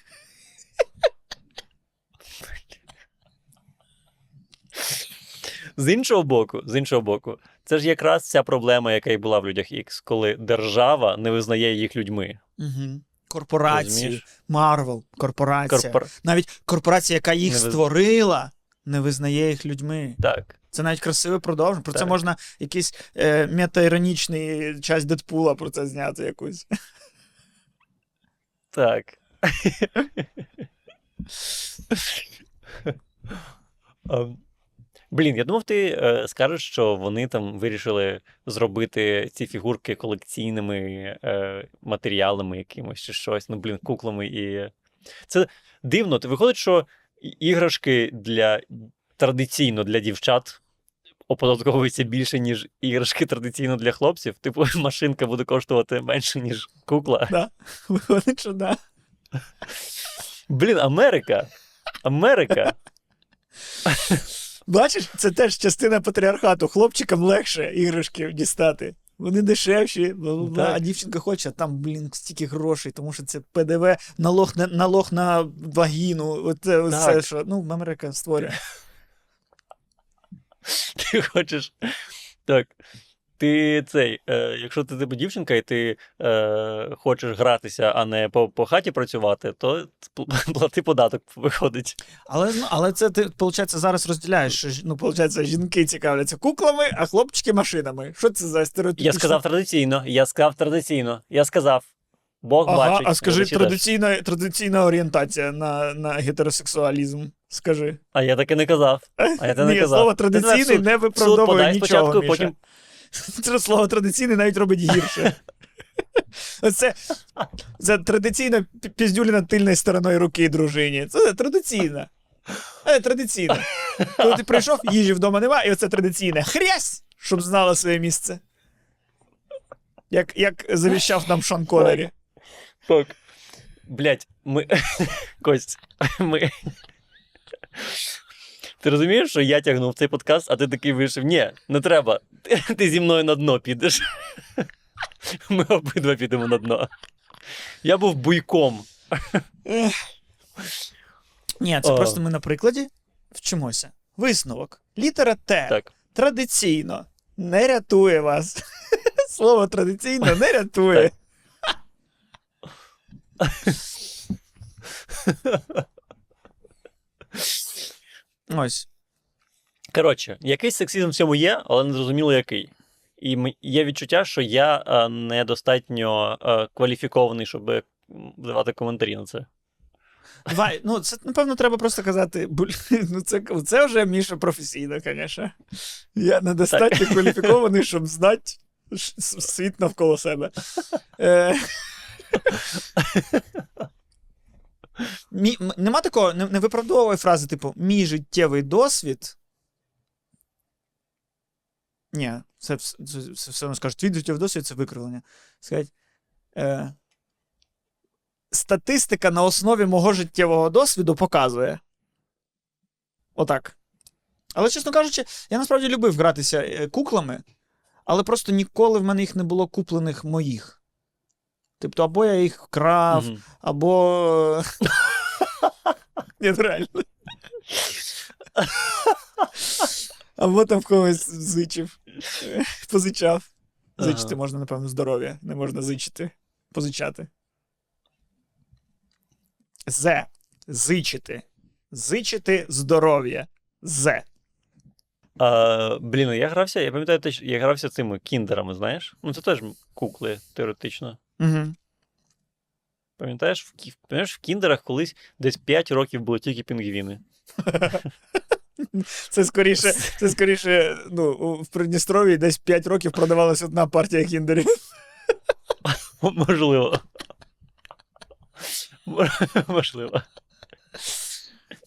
З іншого боку, з іншого боку, це ж якраз ця проблема, яка і була в людях Ікс, коли держава не визнає їх людьми. Угу. Корпорації, Марвел, корпорація. Корпор... Навіть корпорація, яка їх Не виз- створила, не визнає їх людьми. Так. Це навіть красиве продовження. Про це можна якийсь е, метаіронічний часть Дедпула про це зняти якусь. Так. [laughs] Ем, Блін, я думав, ти е, скажеш, що вони там вирішили зробити ці фігурки колекційними е, матеріалами якимось чи щось. Ну, блін, куклами і. Це дивно. Ти виходить, що іграшки для традиційно для дівчат оподатковуються більше, ніж іграшки традиційно для хлопців. Типу, [laughs] машинка буде коштувати менше, ніж кукла. [laughs] Виходить, що да. Блін, Америка. Америка. [laughs] Бачиш, це теж частина патріархату. Хлопчикам легше іграшки дістати. Вони дешевші, бла-бла-бла, а дівчинка хоче, а там, блін, стільки грошей, тому що це ПДВ, налог на, налог на вагіну. Оце, оце що. Ну, Америка створює. Ти хочеш. Так. Ти цей, е, якщо ти типу дівчинка і ти е, хочеш гратися, а не по, по хаті працювати, то [laughs] плати податок виходить. Але, ну, але це ти, виходить, зараз розділяєш. що Ну, виходить, жінки цікавляться куклами, а хлопчики машинами. Що це за стереотип? Я сказав традиційно, я сказав традиційно, я сказав. Бог Ага, бачить. а скажи, традиційна, традиційна орієнтація на, на гетеросексуалізм. Скажи. А я таки не казав. А я не Ні, казав. слово Ти традиційний суд. не виправдовує нічого. спочатку, Міша. потім. Це слово традиційний навіть робить гірше. Це, це традиційна пі- піздюлі тильною стороною руки дружині. Це традиційна. Це традиційно. Коли ти прийшов, їжі вдома нема, і оце традиційне. Хрясь! Щоб знала своє місце. Як, як завіщав нам Шон Коннері. Так. Блять, ми. [laughs] Кость, ми. Ти розумієш, що я тягнув цей подкаст, а ти такий вийшов. Ні, не треба. Ти, [laughs] ти зі мною на дно підеш. [laughs] Ми обидва підемо на дно. Я був буйком. Ні, це О. просто ми на прикладі вчимося. Висновок. Літера Т Так. традиційно не рятує вас. [laughs] Слово традиційно не рятує. Ось. Коротше, якийсь сексизм в цьому є, але не зрозуміло який. І є відчуття, що я е, недостатньо е, кваліфікований, щоб давати коментарі на це. Давай, ну це напевно треба просто казати. «Блін, Ну, це, це вже Міша професійно, звісно. Я недостатньо кваліфікований, щоб знати світ навколо себе. Е... Мі, нема такого, не, не виправдовує фрази, типу, мій життєвий досвід. Ні, це, вс- це, це все одно скажуть, твій життєвий досвід це викривлення. Сказать, е, статистика на основі мого життєвого досвіду показує. Отак. Але, чесно кажучи, я насправді любив гратися е, куклами, але просто ніколи в мене їх не було куплених моїх. Тобто, або я їх крав, Мгм. або. Ні, ну реально. Або там в когось зичив. Позичав. Зичити Ага. можна, напевно, здоров'я. Не можна зичити. Позичати. З. Зичити. Зичити здоров'я. З. А, блін, я грався, я пам'ятаю, що я грався цими кіндерами, знаєш? Ну, це теж кукли, теоретично. Угу. Пам'ятаєш, в, кі- пам'ятаєш, в кіндерах колись десь 5 років були тільки пінгвіни. Це скоріше, це скоріше, ну, в Придністров'ї десь 5 років продавалась одна партія кіндерів. Можливо. Можливо.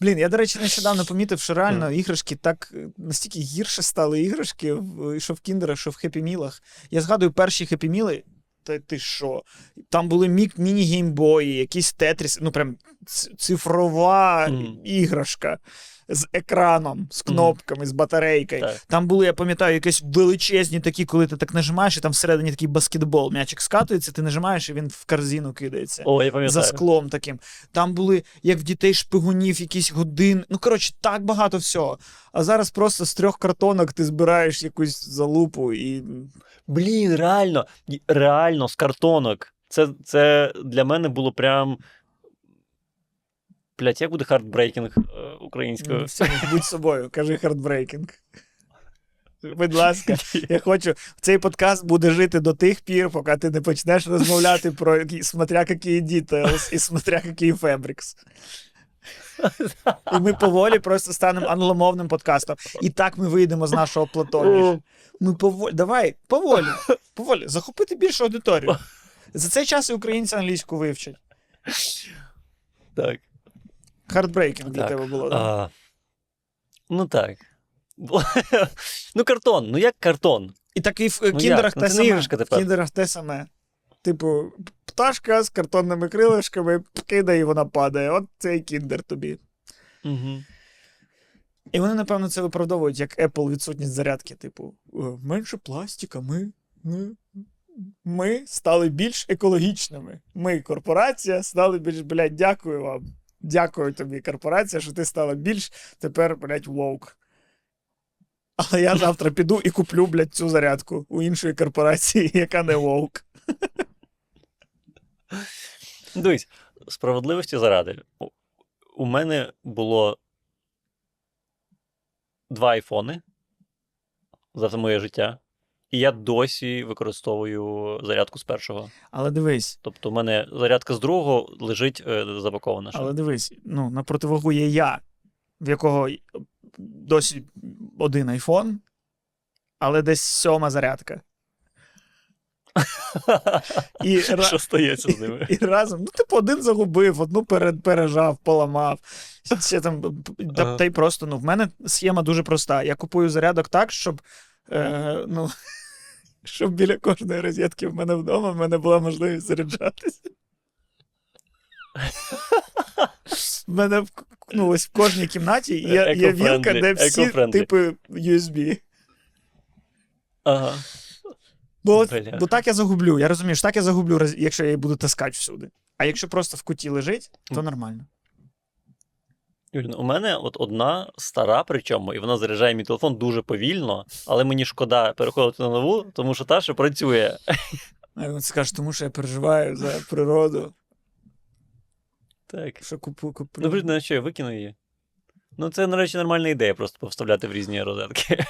Блін, я, до речі, нещодавно помітив, що реально іграшки так е, настільки гірше стали іграшки, що в кіндерах, що в хеппі-мілах. Я згадую перші хеппі-міли. Та ти що? Там були міні-геймбої, якісь тетріс, ну прям ц- цифрова mm. іграшка з екраном, з кнопками, з батарейкою. Так. Там були, я пам'ятаю, якісь величезні такі, коли ти так нажимаєш, і там всередині такий баскетбол. М'ячик скатується, ти нажимаєш, і він в корзину кидається. О, я За склом таким. Там були, як в дітей шпигунів, якісь години. Ну, коротше, так багато всього. А зараз просто з трьох картонок ти збираєш якусь залупу і. Блін, реально, реально, з картонок. Це, це для мене було прям. Блять, як буде heartbreaking е, українською? Все, будь собою, кажи heartbreaking. Будь ласка, [laughs] я хочу. Цей подкаст буде жити до тих пір, поки ти не почнеш розмовляти про смотря які details і смотря які fabrics. І ми поволі просто станемо англомовним подкастом. І так ми вийдемо з нашого платоніж. Ми поволі. Давай, поволі. Поволі. Захопити більшу аудиторію. За цей час і українці англійську вивчать. Так. Heartbreaking для Так. тебе було. да? А, ну так. [laughs] ну, картон, ну як картон? І так і в Ну, е, кіндерах як? Ну, те саме. В кіндерах те саме. Типу, пташка з картонними крилишками кидає, і вона падає. От цей кіндер тобі. Угу. І вони, напевно, це виправдовують як Apple відсутність зарядки. Типу, «Е, менше пластика, ми. ми- Ми стали більш екологічними. Ми, корпорація, стали більш, блядь, дякую вам. Дякую тобі, корпорація, що ти стала більш тепер, блядь, вовк. Але я завтра піду і куплю, блядь, цю зарядку у іншої корпорації, [laughs] яка не вовк. Дивись, справедливості заради. У- мене було два айфони за все моє життя, і я досі використовую зарядку з першого. Але дивись, Тобто, у мене зарядка з другого лежить е, запакована. ще. але дивись, ну, на противагу є я, в якого досі один айфон, але десь сьома зарядка. [laughs] І, Що стається з ними? і разом, ну, типу, один загубив, одну пере- пережав, поламав. Ще там, та, Ага. та й просто, ну, в мене схема дуже проста. Я купую зарядок так, щоб. Е, ну, щоб біля кожної розетки в мене вдома в мене була можливість заряджатися. В мене в, ну, ось в кожній кімнаті є, є вілка, де всі типи USB. Ага. Бо, от- бо так я загублю. Я розумію, що так я загублю, якщо я її буду таскати всюди. А якщо просто в куті лежить, то нормально. Юлін, у мене от одна стара, причому, і вона заряджає мій телефон дуже повільно, але мені шкода переходити на нову, тому що та ще працює. А він скаже, тому що я переживаю за природу, Так. що купу, куплю. Ну, блін, на що я викину її? Ну, це, на речі, нормальна ідея, просто повставляти в різні розетки.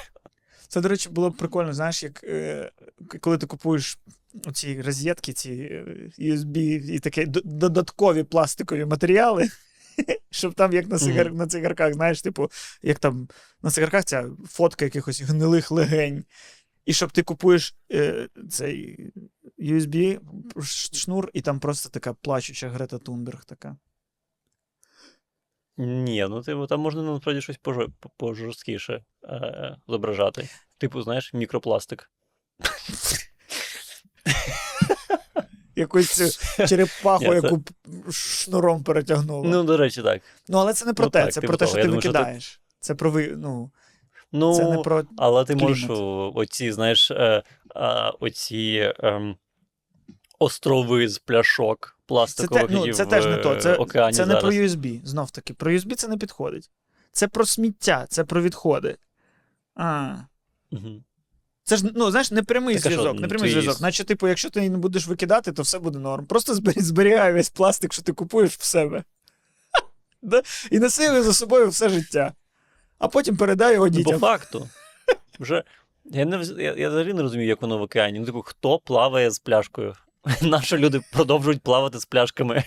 Це, до речі, було б прикольно, знаєш, як е, коли ти купуєш оці розетки, ці е, USB і такі додаткові пластикові матеріали, [laughs] щоб там, як на, цигар, на цигарках, знаєш, типу, як там на цигарках ця фотка якихось гнилих легень. І щоб ти купуєш е, цей USB шнур, і там просто така плачуча Грета Тунберг така. Ні, ну типу, там можна насправді щось пожор- пожорсткіше е, зображати. Типу, знаєш, мікропластик. [laughs] Якусь черепаху, яку шнуром перетягнула. Ну, до речі, так. Ну, але це не про Ну, те, це типу про те, що ти викидаєш. Це про ви. Ну, Ну, це не про. але ти можеш клімат. о, оці, знаєш, е, е, оці ем, острови з пляшок Це, пластикових, те, ну, це в теж не то. е, Це, океані це не зараз. про USB. Знов таки, про USB це не підходить. Це про сміття, це про відходи. А. Мгм. Це ж, ну, знаєш, не прямий Так, а що, зв'язок, ну, ти- зв'язок. Наче, типу, якщо ти не будеш викидати, то все буде норм. Просто збері- [laughs] зберігай весь пластик, що ти купуєш в себе. [laughs] І неси його за собою все життя. А потім передай його Ну, По факту. Вже, я, не, я, я взагалі не розумію, як воно в океані. Ну, типу, хто плаває з пляшкою? [laughs] Наші люди продовжують плавати з пляшками.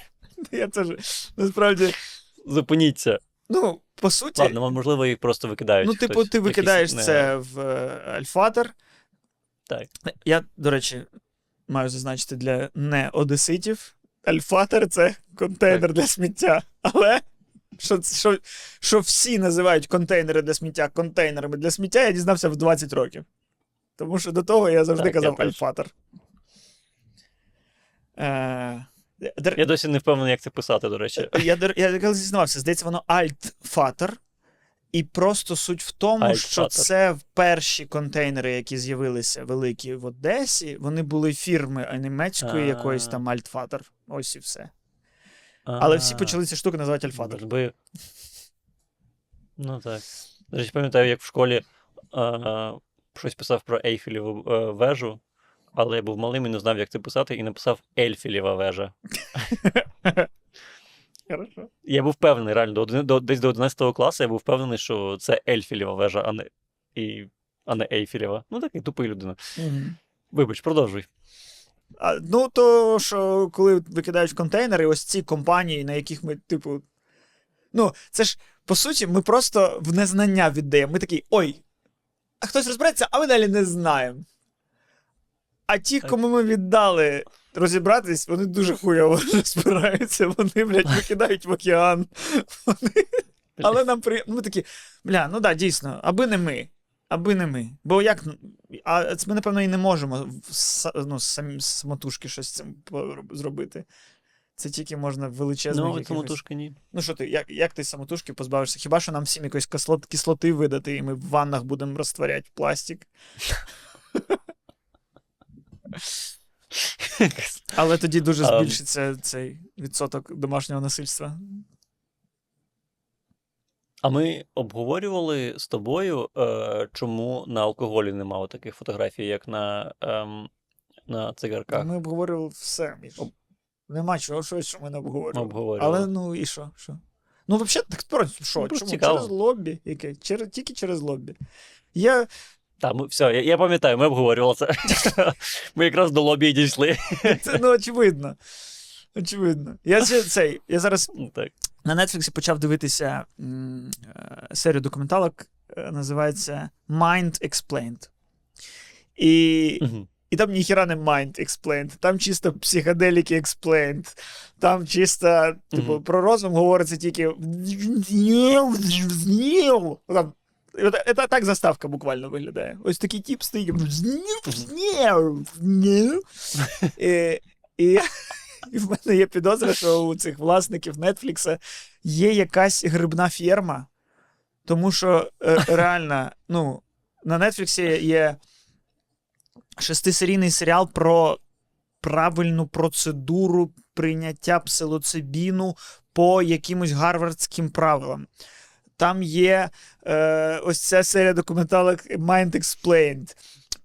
Я це ж насправді. Зупиніться. Ну, по суті, Ладно, можливо, їх просто викидають. ну, типу, хтось, ти викидаєш не- це в е, альфатер. Так. Я, до речі, маю зазначити для неодеситів. Альфатер це контейнер для сміття. Але що, що, що всі називають контейнери для сміття контейнерами для сміття, я дізнався в 20 років. Тому що до того я завжди Так, казав теж. альфатер. Е, Я досі не впевнений, як це писати, до речі. я, дер- я коли зізнавався, здається, воно альтфатер. І просто суть в тому, що Альтфатер. це перші контейнери, які з'явилися великі в Одесі, вони були фірми а німецької А. якоїсь там Альтфатер. Ось і все. Але всі почали ці штуки називати Альтфатер. Би... Ну так. До речі, пам'ятаю, як в школі е, щось писав про Ейфелеву е, вежу, але я був малим і не знав, як це писати, і написав Ельфілєва вежа. [laughs] Хорошо. Я був впевнений, реально, до, до, десь до 11 класу я був впевнений, що це Ельфілєва вежа, а не. І... а не Ейфелєва. Ну такий тупий людина. Мгм. Вибач, продовжуй. А, ну, то що коли викидають в контейнери, ось ці компанії, на яких ми, типу. Ну, це ж, по суті, ми просто в незнання віддаємо. Ми такі, ой, а хтось розбереться, а ми далі не знаємо. А ті, кому ми віддали розібратись, вони дуже хуйово [laughs] розбираються, вони, блядь, викидають в океан. Вони... Але нам при... Ми такі, бля, ну да, дійсно, аби не ми. Аби не ми. Бо як. А ми, напевно, і не можемо ну, самі самотужки щось цим зробити. Це тільки можна величезно. Ну, самотужки ні. Ну що ти, як, як ти самотужки позбавишся? Хіба що нам всім якоїсь кислот, кислоти видати, і ми в ваннах будемо розтворяти пластик. [laughs] [laughs] Але тоді дуже збільшиться цей відсоток домашнього насильства. А ми обговорювали з тобою, е, чому на алкоголі немає таких фотографій, як на, ем, на цигарках. Ми обговорювали все. Об- Нема чого, щось, що ми не обговорювали. обговорювали. Але ну і що? що? Ну, взагалі, так просто що? Ну, Чому? цікаво. Через лобі. Яке? Через, тільки через лобі. Я, Так, ми, все, я, я пам'ятаю, ми обговорювали це. ми якраз до лобі дійшли. це ну, очевидно. Очевидно. Я, ще цей, я зараз Ну, так. на Netflix почав дивитися м, е, серію документалок, е, називається Mind Explained. І, і там ніхіра не Mind Explained, там чисто психоделіки Explained, там чисто, типу, Мгм. про розум говориться тільки. Там, от так заставка буквально виглядає. Ось такий тип стоїть. І, і, і в мене є підозра, що у цих власників Нетфлікса є якась грибна ферма, тому що е, реально, ну, на Нетфліксі є шестисерійний серіал про правильну процедуру прийняття псилоцибіну по якимось гарвардським правилам. Там є е, ось ця серія документалок Mind Explained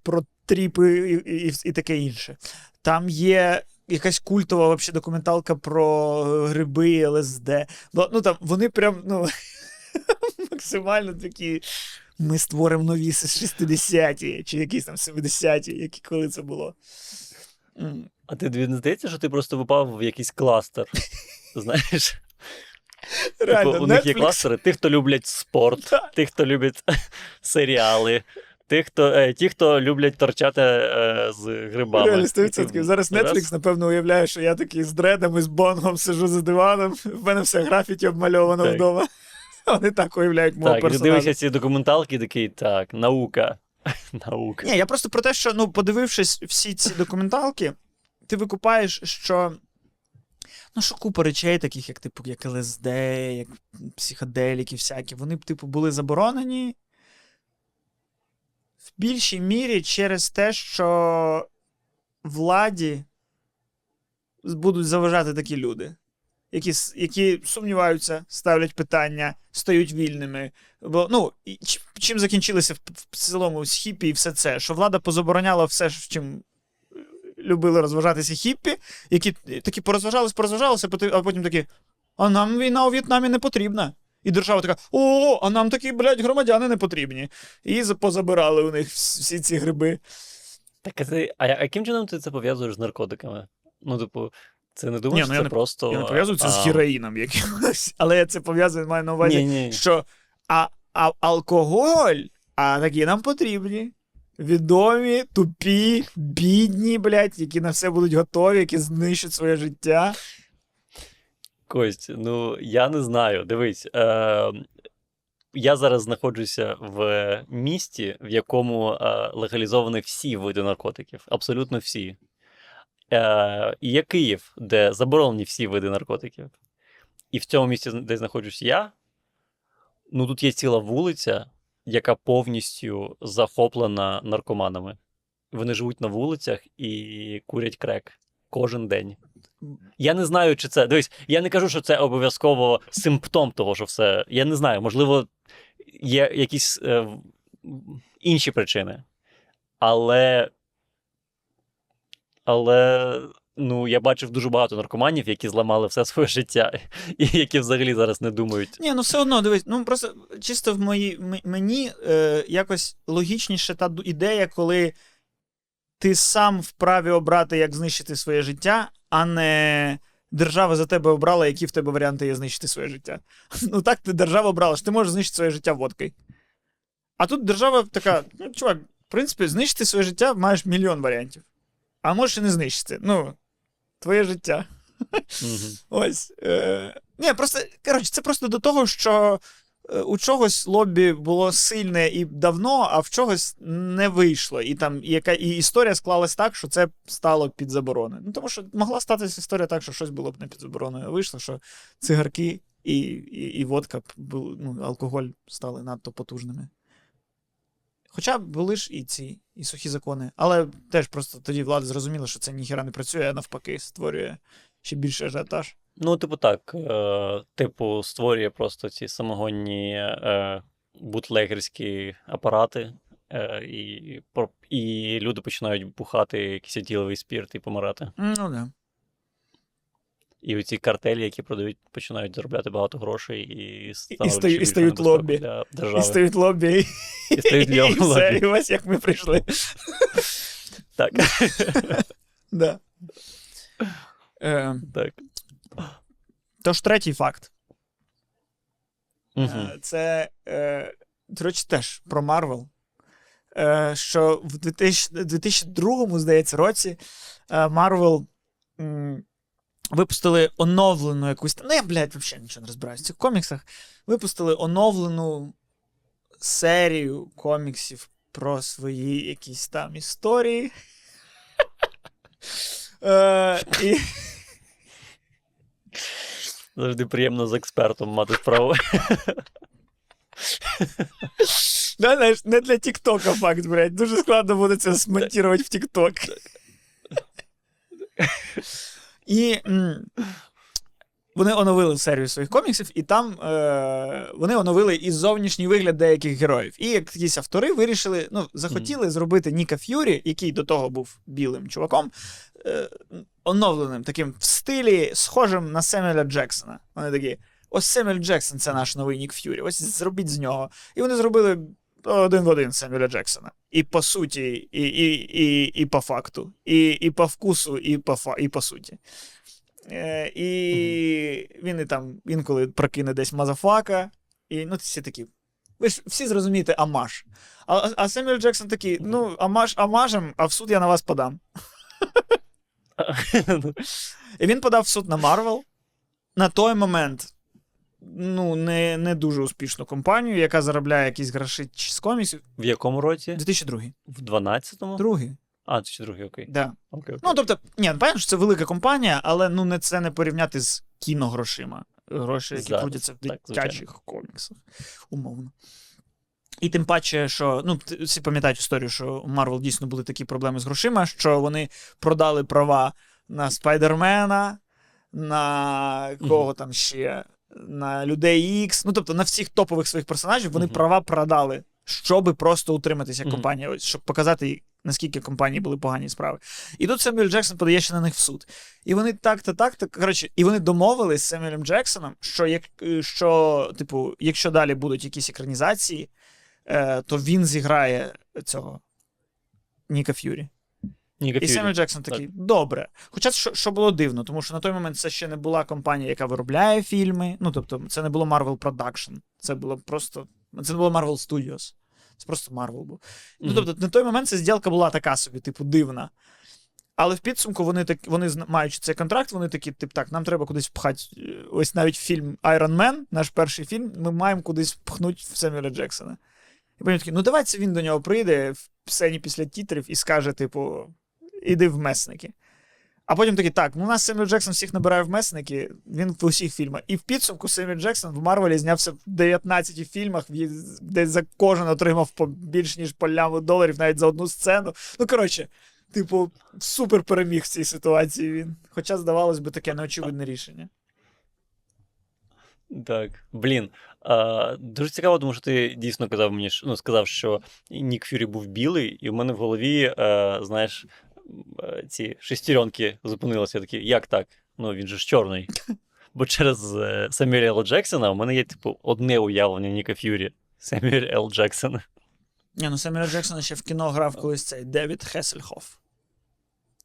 про тріпи і, і, і таке інше. Там є якась культова вообще, документалка про е, гриби ЛСД. Ну, ну там вони прям ну, [laughs] максимально такі. Ми створимо нові 60-ті, чи якісь там 70-ті, які коли це було. А ти не здається, що ти просто випав в якийсь кластер? [laughs] Знаєш? Реально, типу, у них є кластери тих, хто люблять спорт, тих, хто любить [laughs] серіали, тих, хто, е, ті, хто люблять торчати е, з грибами. Реально, 100%. Зараз Netflix, напевно, уявляє, що я такий з дредами, з бонгом сижу за диваном, в мене все графіті обмальовано Так. вдома. [laughs] Вони так уявляють мого Так, і ти дивишся ці документалки, і такий, так, наука. [laughs] Наука. Ні, я просто про те, що ну, подивившись всі ці документалки, ти викупаєш, що. Ну, що купа речей, таких, як, типу, як ЛСД, як психоделіки всякі, вони б, типу, були заборонені в більшій мірі через те, що владі будуть заважати такі люди, які, які сумніваються, ставлять питання, стають вільними. Бо, ну, і чим закінчилося в, в цілому з хіпі і все це, що влада позабороняла все, чим любили розважатися хіппі, які такі порозважались, порозважалися, поти- а потім такі: а нам війна у В'єтнамі не потрібна. І держава така: о, а нам такі, блядь, громадяни не потрібні. І позабирали у них всі ці гриби. Так, а, ти, а яким чином ти це пов'язуєш з наркотиками? Ну, типу, це не думаєш, Ні, ну, це не- просто. Я не пов'язую це з а, героїном якимось. [laughs] Але я це пов'язую, маю на увазі, Ні, ні. що а, а алкоголь, а такі нам потрібні. Відомі, тупі, бідні, блядь, які на все будуть готові, які знищать своє життя. Кость, ну я не знаю. Дивись, е, я зараз знаходжуся в місті, в якому е, легалізовані всі види наркотиків, абсолютно всі. Е, є Київ, де заборонені всі види наркотиків. І в цьому місті, де знаходжусь я, ну тут є ціла вулиця, яка повністю захоплена наркоманами. Вони живуть на вулицях і курять крек кожен день. Я не знаю, чи це. Дивись, я не кажу, що це обов'язково симптом того, що все. Я не знаю, можливо, є якісь е, інші причини. Але. Але ну, я бачив дуже багато наркоманів, які зламали все своє життя, [laughs] і які взагалі зараз не думають. Ні, ну все одно, дивись, ну просто чисто в мої, мені е, якось логічніше та ідея, коли ти сам вправі обрати, як знищити своє життя, а не держава за тебе обрала, які в тебе варіанти є знищити своє життя. [laughs] Ну так ти держава обрала, що ти можеш знищити своє життя водкою. А тут держава така: ну, чувак, в принципі, знищити своє життя маєш мільйон варіантів. А можеш і не знищити. Ну, твоє життя. Ось. Е... Ні, просто, коротше, це просто до того, що е, у чогось лобі було сильне і давно, а в чогось не вийшло. І там і яка і історія склалась так, що це стало під забороною. Ну, тому що могла статися історія так, що щось було б не під забороною. А вийшло, що цигарки і, і, і водка, ну, алкоголь стали надто потужними. Хоча були ж і ці, і сухі закони. Але теж просто тоді влада зрозуміла, що це ніхіра не працює, а навпаки, створює ще більше ажіотаж. Ну, типу, так. Е, типу, створює просто ці самогонні е, бутлегерські апарати, е, і, і люди починають бухати якийсь етіловий спірт і помирати. Ну да. І оці картелі, які продають, починають заробляти багато грошей і, стають- і стають лоббі. для І стають лобі, і, І стають [laughs] і, лобі. все, і ось як ми прийшли. [laughs] Так. [laughs] Да. Е, так. тож третій факт. Угу. Е, Це, е, до речі, теж про Марвел. Е, що в 2000, 2002, здається, році Марвел випустили оновлену якусь. Ну, я, блядь, взагалі нічого не розбираюся в цих коміксах. Випустили оновлену серію коміксів про свої якісь там історії. [laughs] Е, Завжди приємно з експертом мати справу. Не для Тіктока факт, блядь. Дуже складно буде це смонтувати в Тікток. І м, вони оновили серію своїх коміксів, і там е, вони оновили і зовнішній вигляд деяких героїв. І якісь автори вирішили, ну, захотіли зробити Ніка Ф'юрі, який до того був білим чуваком, е, оновленим, таким в стилі, схожим на Семеля Джексона. Вони такі. Ось Семель Джексон це наш новий Нік Ф'юрі. Ось зробіть з нього. І вони зробили один в один Семюля Джексона. І по суті, і, і, і, і по факту, і, і по вкусу, і по, фа, і по суті. Е, і він і там інколи прокине десь motherfucker. І ну, всі такі. Ви ж всі зрозумієте омаж. А, а Семюель Джексон такий: ну, омаж омажем, а в суд я на вас подам. [laughs] І він подав в суд на Марвел. На той момент ну, не, не дуже успішну компанію, яка заробляє якісь гроші з коміксів. В якому році? 2002. В 12-му? Другий. А, це ще другий, окей. Да. окей, окей. Ну, тобто, ні, понятно, що це велика компанія, але ну, не це не порівняти з кіногрошима. Гроші, які Зараз, крутяться в так, дитячих коміксах, умовно. І тим паче, що ну, всі пам'ятають історію, що у Марвел дійсно були такі проблеми з грошима, що вони продали права на Спайдермена, на кого там ще, на людей X, ну тобто на всіх топових своїх персонажів вони Мгм. права продали, щоби просто утриматися як Мгм. компанія, ось, щоб показати, наскільки компанії були погані справи. І тут Семюель Джексон подає ще на них в суд. І вони так-то, так-то, коротше, і вони домовились з Семюелем Джексоном, що, як, е, що, типу, якщо далі будуть якісь екранізації, е, то він зіграє цього Ніка Ф'юрі. Ніка І. Семюель Джексон такий, добре. Хоча що, що було дивно, тому що на той момент це ще не була компанія, яка виробляє фільми. Ну, тобто, це не було Marvel Production. Це було просто. Це не було Marvel Studios. Це просто Marvel був. Ну, тобто, на той момент ця зділка була така собі, типу, дивна. Але в підсумку вони так, вони маючи цей контракт, вони такі, тип, так, нам треба кудись пхати. е, Ось навіть фільм Iron Man, наш перший фільм, ми маємо кудись пхнути в Семюеля Джексона. І потім такі, ну давайте він до нього прийде в сцені після тітрів і скаже, типу, іди в месники. А потім такі, так, ну у нас Семюель Джексон всіх набирає в месники, він в усіх фільмах. І в підсумку Семюель Джексон в Марвелі знявся в 19 фільмах, де за кожен отримав по більш ніж по ляму доларів навіть за одну сцену. Ну, коротше, типу, супер переміг в цій ситуації він. Хоча, здавалось би, таке неочевидне рішення. Так, блін. А, дуже цікаво, тому що ти дійсно казав мені, ну, сказав, що Нік Фюрі був білий, і в мене в голові, е, знаєш, ці шестеренки зупинилися. Я такий, як так? Ну він же ж чорний. [laughs] Бо через е, Самюеля Л. Джексона у мене є, типу, одне уявлення Ніка Ф'юрі. Самюель Л. Джексон. Ні, ну Семюеля Джексона ще в кіно грав колись цей Девід Хесельхоф.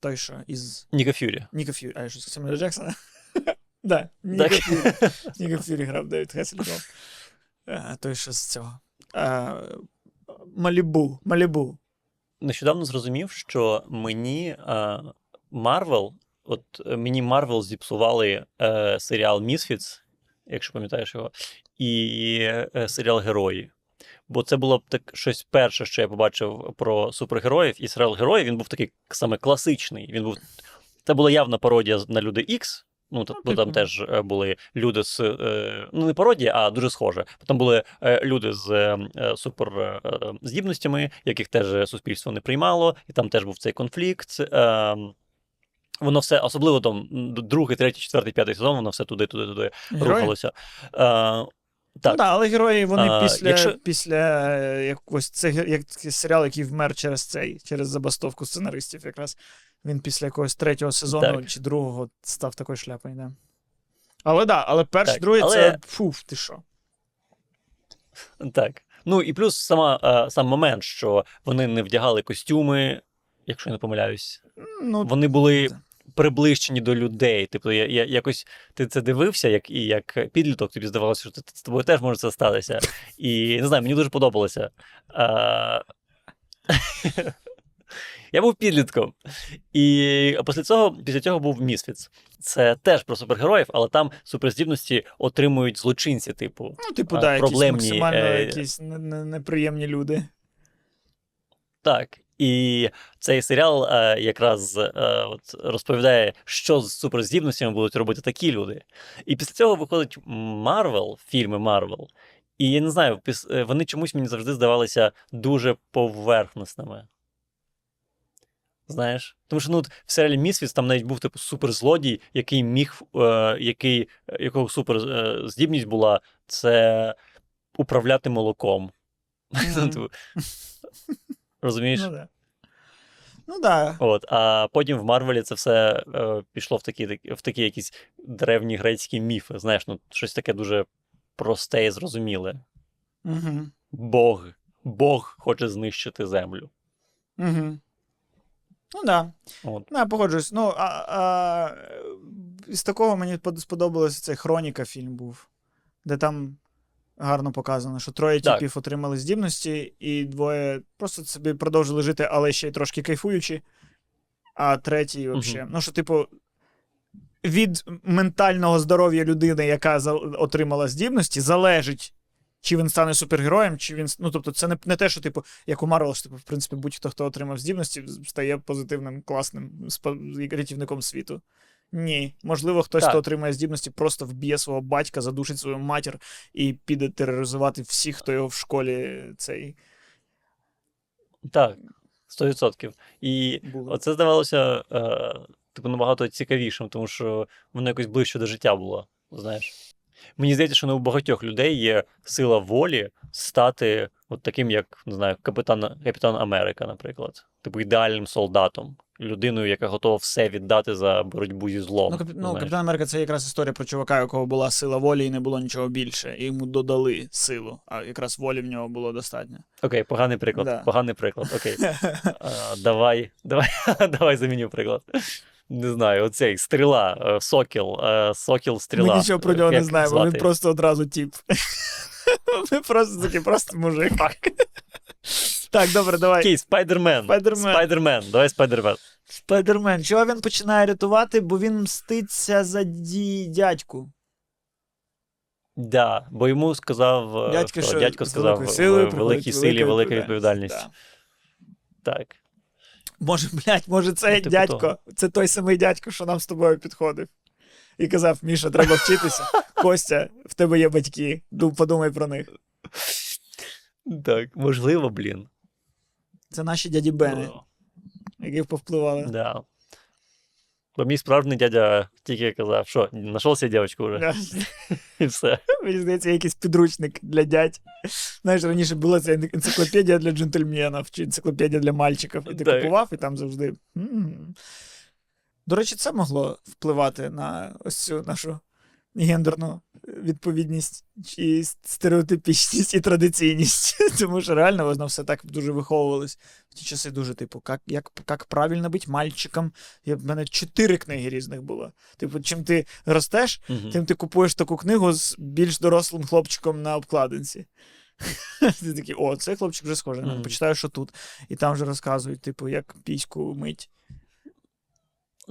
Той, що із Ніка Ф'юрі. Ніка Ф'юрі. А я що Семюеля Джексона? Да, Ніка. Ф'юрі. Ніка Ф'юрі грав Девід Хесельхоф. Е, Той, що з цього. Е, Малібу. Малібу. Нещодавно зрозумів, що мені Марвел, от е, мені Марвел зіпсували е, серіал Misfits, якщо пам'ятаєш його, і е, серіал Герої. Бо це було б так щось перше, що я побачив про супергероїв, і серіал Герої він був такий саме класичний. Він був це була явна пародія на люди Ікс. Ну, та- бо там типу. теж е, були люди з е, ну не пародія, а дуже схоже. Там були е, люди з суперздібностями, яких теж суспільство не приймало, і там теж був цей конфлікт. Воно все, особливо там другий, третій, четвертий, п'ятий сезон, воно все туди, туди, туди Герої? рухалося. Е, Ну, так, але герої вони А, після, якщо- після якогось це як серіал, який вмер через цей, через забастовку сценаристів, якраз він після якогось третього сезону Так. чи другого став такою шляпою, да. Але да, але перший, Так, другий але- це фуф, ти що? так. Ну і плюс сама, е, сам момент, що вони не вдягали костюми, якщо я не помиляюсь. Ну, Вони були приближені до людей. Тобто, я, я якось ти це дивився, як і як підліток, тобі здавалося, що ти- з тобою теж може це статися. І не знаю, мені дуже подобалося. А... Я був підлітком. І після цього, після цього був Місфіц. Це теж про супергероїв, але там суперздібності отримують злочинці, типу. ну, типу, а, да, якісь максимально е, якісь не- не- неприємні люди. Так. І цей серіал е, якраз е, от, розповідає, що з суперздібностями будуть робити такі люди. І після цього виходить Марвел, фільми Марвел. І я не знаю, е, вони чомусь мені завжди здавалися дуже поверхностними. Знаєш? Тому що ну, в серіалі Misfits там навіть був типу суперзлодій, який міг, е, який, якого суперздібність була, це управляти молоком. [laughs] Ну, типу, Розумієш? Ну, да. Ну, да. От, а потім в Марвелі це все е, пішло в такі, такі- в такі якісь древні грецькі міфи. Знаєш, ну щось таке дуже просте і зрозуміле. Угу. Бог, Бог хоче знищити землю. Угу. Ну, да. От. Ну, я погоджуюсь. Ну, а, а, з такого мені сподобалося цей Хроніка фільм був, де там гарно показано, що троє Так. типів отримали здібності, і двоє просто собі продовжили жити, але ще й трошки кайфуючи. А третій, взагалі. Ну, що, типу, від ментального здоров'я людини, яка отримала здібності, залежить. Чи він стане супергероєм, чи він. Ну, тобто, це не, не те, що, типу, як у Марвел, типу, в принципі, будь-хто, хто отримав здібності, стає позитивним, класним рятівником світу. Ні. Можливо, хтось, Так. хто отримає здібності, просто вб'є свого батька, задушить свою матір і піде тероризувати всіх, хто його в школі цей Так, 100%. І був. оце здавалося е, типу, набагато цікавішим, тому що воно якось ближче до життя було. Знаєш. Мені здається, що не у багатьох людей є сила волі стати от таким, як не знаю, капітан, капітан Америка, наприклад. Типу ідеальним солдатом, людиною, яка готова все віддати за боротьбу зі злом. Ну, кап... ну. Капітан Америка це якраз історія про чувака, у якого була сила волі і не було нічого більше. І йому додали силу, а якраз волі в нього було достатньо. Окей, поганий приклад. Да. Поганий приклад. Окей. [laughs] А, давай, давай, [laughs] давай заміню приклад. Не знаю, оцей стріла, е, сокіл, е, сокіл, стріла. Ми нічого про нього не знаємо, звати? він просто одразу тіп. [laughs] Він просто такий просто мужик. Так, добре, давай. Окей, спайдермен. Спайдермен. Спайдермен. Давай спайдермен. Спайдермен. Чого він починає рятувати, бо він мститься за ді... дядьку. Да, бо йому сказав е, Дядько, що дядько сказав великій силі, велика відповідальність. Да. Так. Може, блядь, може, цей Ну, типу дядько, того. це той самий дядько, що нам з тобою підходив. І казав: Міша, треба вчитися. Костя, в тебе є батьки. Ду- Подумай про них. Так, можливо, блін. Це наші дяді Бени, О, які повпливали. Да. Бо мій справжній дядя тільки казав, що знайшовся дівчинку вже, [laughs] і все. Мені здається, якийсь підручник для дядь. Знаєш, раніше була ця енциклопедія для джентльменів чи енциклопедія для мальчиків. І ти Так. купував, і там завжди. До речі, це могло впливати на ось цю нашу гендерну відповідність і стереотипічність і традиційність. [laughs] Тому що реально воно все так дуже виховувалось. В ті часи дуже, типу, як, як, як правильно бути мальчиком. Я, в мене чотири книги різних було. Типу, чим ти ростеш, Мгм. тим ти купуєш таку книгу з більш дорослим хлопчиком на обкладинці. [laughs] Ти такий, о, цей хлопчик вже схожий. мене. Почитаю, що тут. І там вже розказують, типу, як піську мить.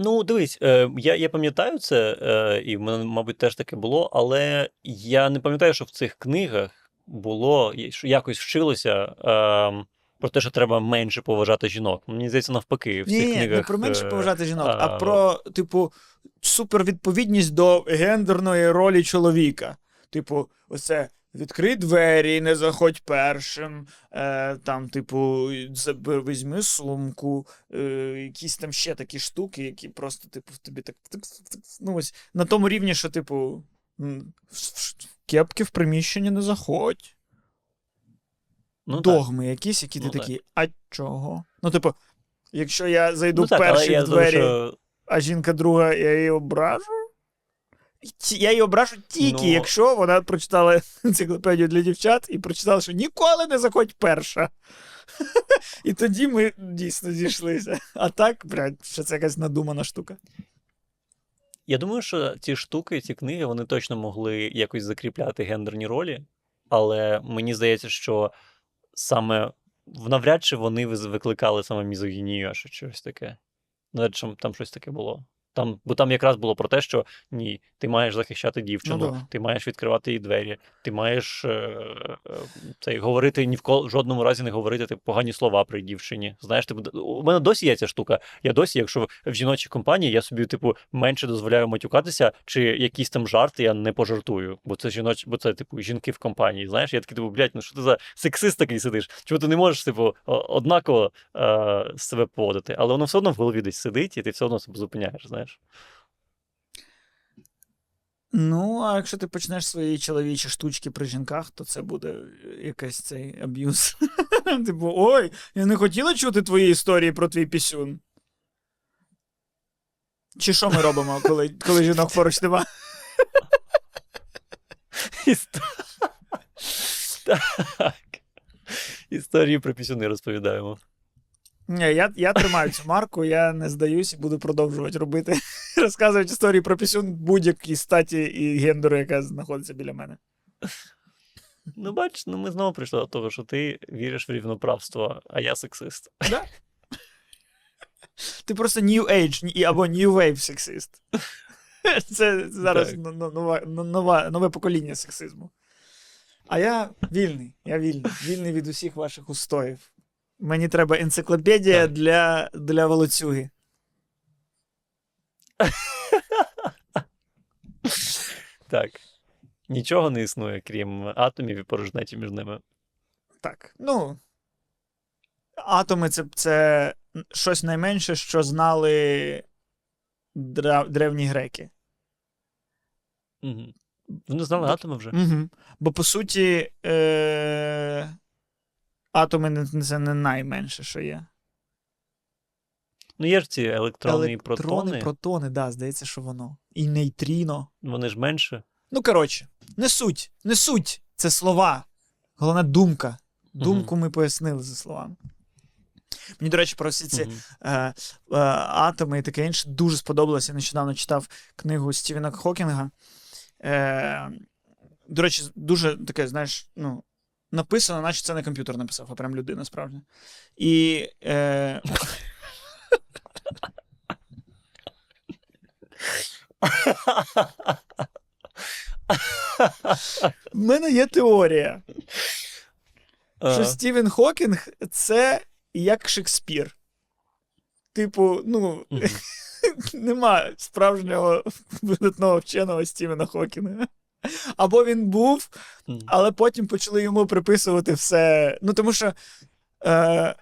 Ну, дивись, е, я, я пам'ятаю це, е, і в мене, мабуть, теж таке було, але я не пам'ятаю, що в цих книгах було, що якось вчилося е, про те, що треба менше поважати жінок. Мені здається, навпаки, в Ні, цих ні, книгах. не про менше е, поважати жінок, а, а, про, типу, супервідповідність до гендерної ролі чоловіка. Типу, оце. Відкрий двері, не заходь першим, е, там, типу, візьми сумку, е, якісь там ще такі штуки, які просто, типу, в тобі так. так, так ну, ось, на тому рівні, що, типу, кепки в приміщенні не заходь. ну, так. Догми якісь, які ти Ну, так. такі, а чого? Ну, типу, якщо я зайду Ну, так, перший в двері, думаю, що а жінка друга, я її ображу. Я її ображу тільки, Ну- якщо вона прочитала [laughs] енциклопедію для дівчат і прочитала, що ніколи не заходь перша. [laughs] І тоді ми дійсно зійшлися. А так, блядь, що це якась надумана штука. Я думаю, що ці штуки, ці книги, вони точно могли якось закріпляти гендерні ролі, але мені здається, що саме навряд чи вони викликали саме мізогінію, а що щось таке. Навряд чи там щось таке було. Там, бо там якраз було про те, що ні, ти маєш захищати дівчину, Ну да. ти маєш відкривати їй двері, ти маєш е, е, цей, говорити ні в ко- жодному разі не говорити типу, погані слова при дівчині. Знаєш, типу, у мене досі є ця штука. Я досі, якщо в жіночій компанії, я собі, типу, менше дозволяю матюкатися, чи якісь там жарти я не пожартую. Бо це жіноч, бо це, типу, жінки в компанії. Знаєш, я такий, типу, блядь, ну що ти за сексист такий сидиш? Чому ти не можеш, типу, однаково е, себе поводити? Але воно все одно в голові десь сидить, і ти все одно себе зупиняєш, знаєш. Ну, а якщо ти почнеш свої чоловічі штучки при жінках, то це буде якийсь цей аб'юз. [laughs] Типу, ой, я не хотіла чути твої історії про твій пісюн. Чи що ми робимо, коли, коли жінок поруч нема? [laughs] Так. Історії про пісюни розповідаємо. Ні, я, я тримаю цю марку, я не здаюсь і буду продовжувати робити, [laughs] розказувати історії про пісюн будь-якій статі і гендеру, яка знаходиться біля мене. Ну, бачиш, ну ми знову прийшли до того, що ти віриш в рівноправство, а я сексист. Ти просто New Age або New Wave сексист. [laughs] Це зараз но- но- нова, нова, нове покоління сексизму. А я вільний. Я вільний. Вільний від усіх ваших устоїв. Мені треба енциклопедія Так. для, для волоцюги. Так. Нічого не існує, крім атомів і порожнечі між ними. Так. Ну. Атоми це, це щось найменше, що знали дра- древні греки. Угу. Вони знали Бо- атоми вже. Угу. Бо по суті, е- атоми це не найменше, що є. Ну, є ж ці електрони і протони, Електрони, протони, да, здається, що воно. І нейтріно. вони ж менше. Ну, коротше, не суть, не суть. Це слова. Головна думка. Думку ми пояснили за словами. Мені, до речі, про всі ці Мгм. е, е, атоми і таке інше дуже сподобалося. Я нещодавно читав книгу Стівена Хокінга. Е, до речі, дуже таке, знаєш, ну, написано, наче це не комп'ютер написав, а прям людина справді. І. Е, в мене є теорія, що Стівен Хокінг це як Шекспір. Типу, ну, [laughs] нема справжнього [laughs] видатного вченого Стівена Хокінга. [laughs] Або він був, але потім почали йому приписувати все. Ну, тому що е,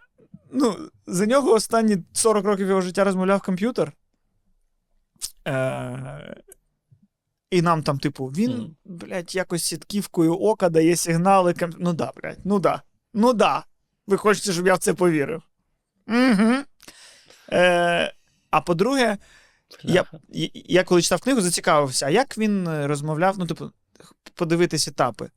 ну, за нього останні 40 років його життя розмовляв комп'ютер. Е, і нам там, типу, він, блядь, якось сітківкою ока дає сигнали. кам- Ну да, блядь, ну да. Ну да. Ви хочете, щоб я в це повірив. Угу. Е, а по-друге, я, я, коли читав книгу, зацікавився, а як він е, розмовляв, ну, типу, подивитись етапи.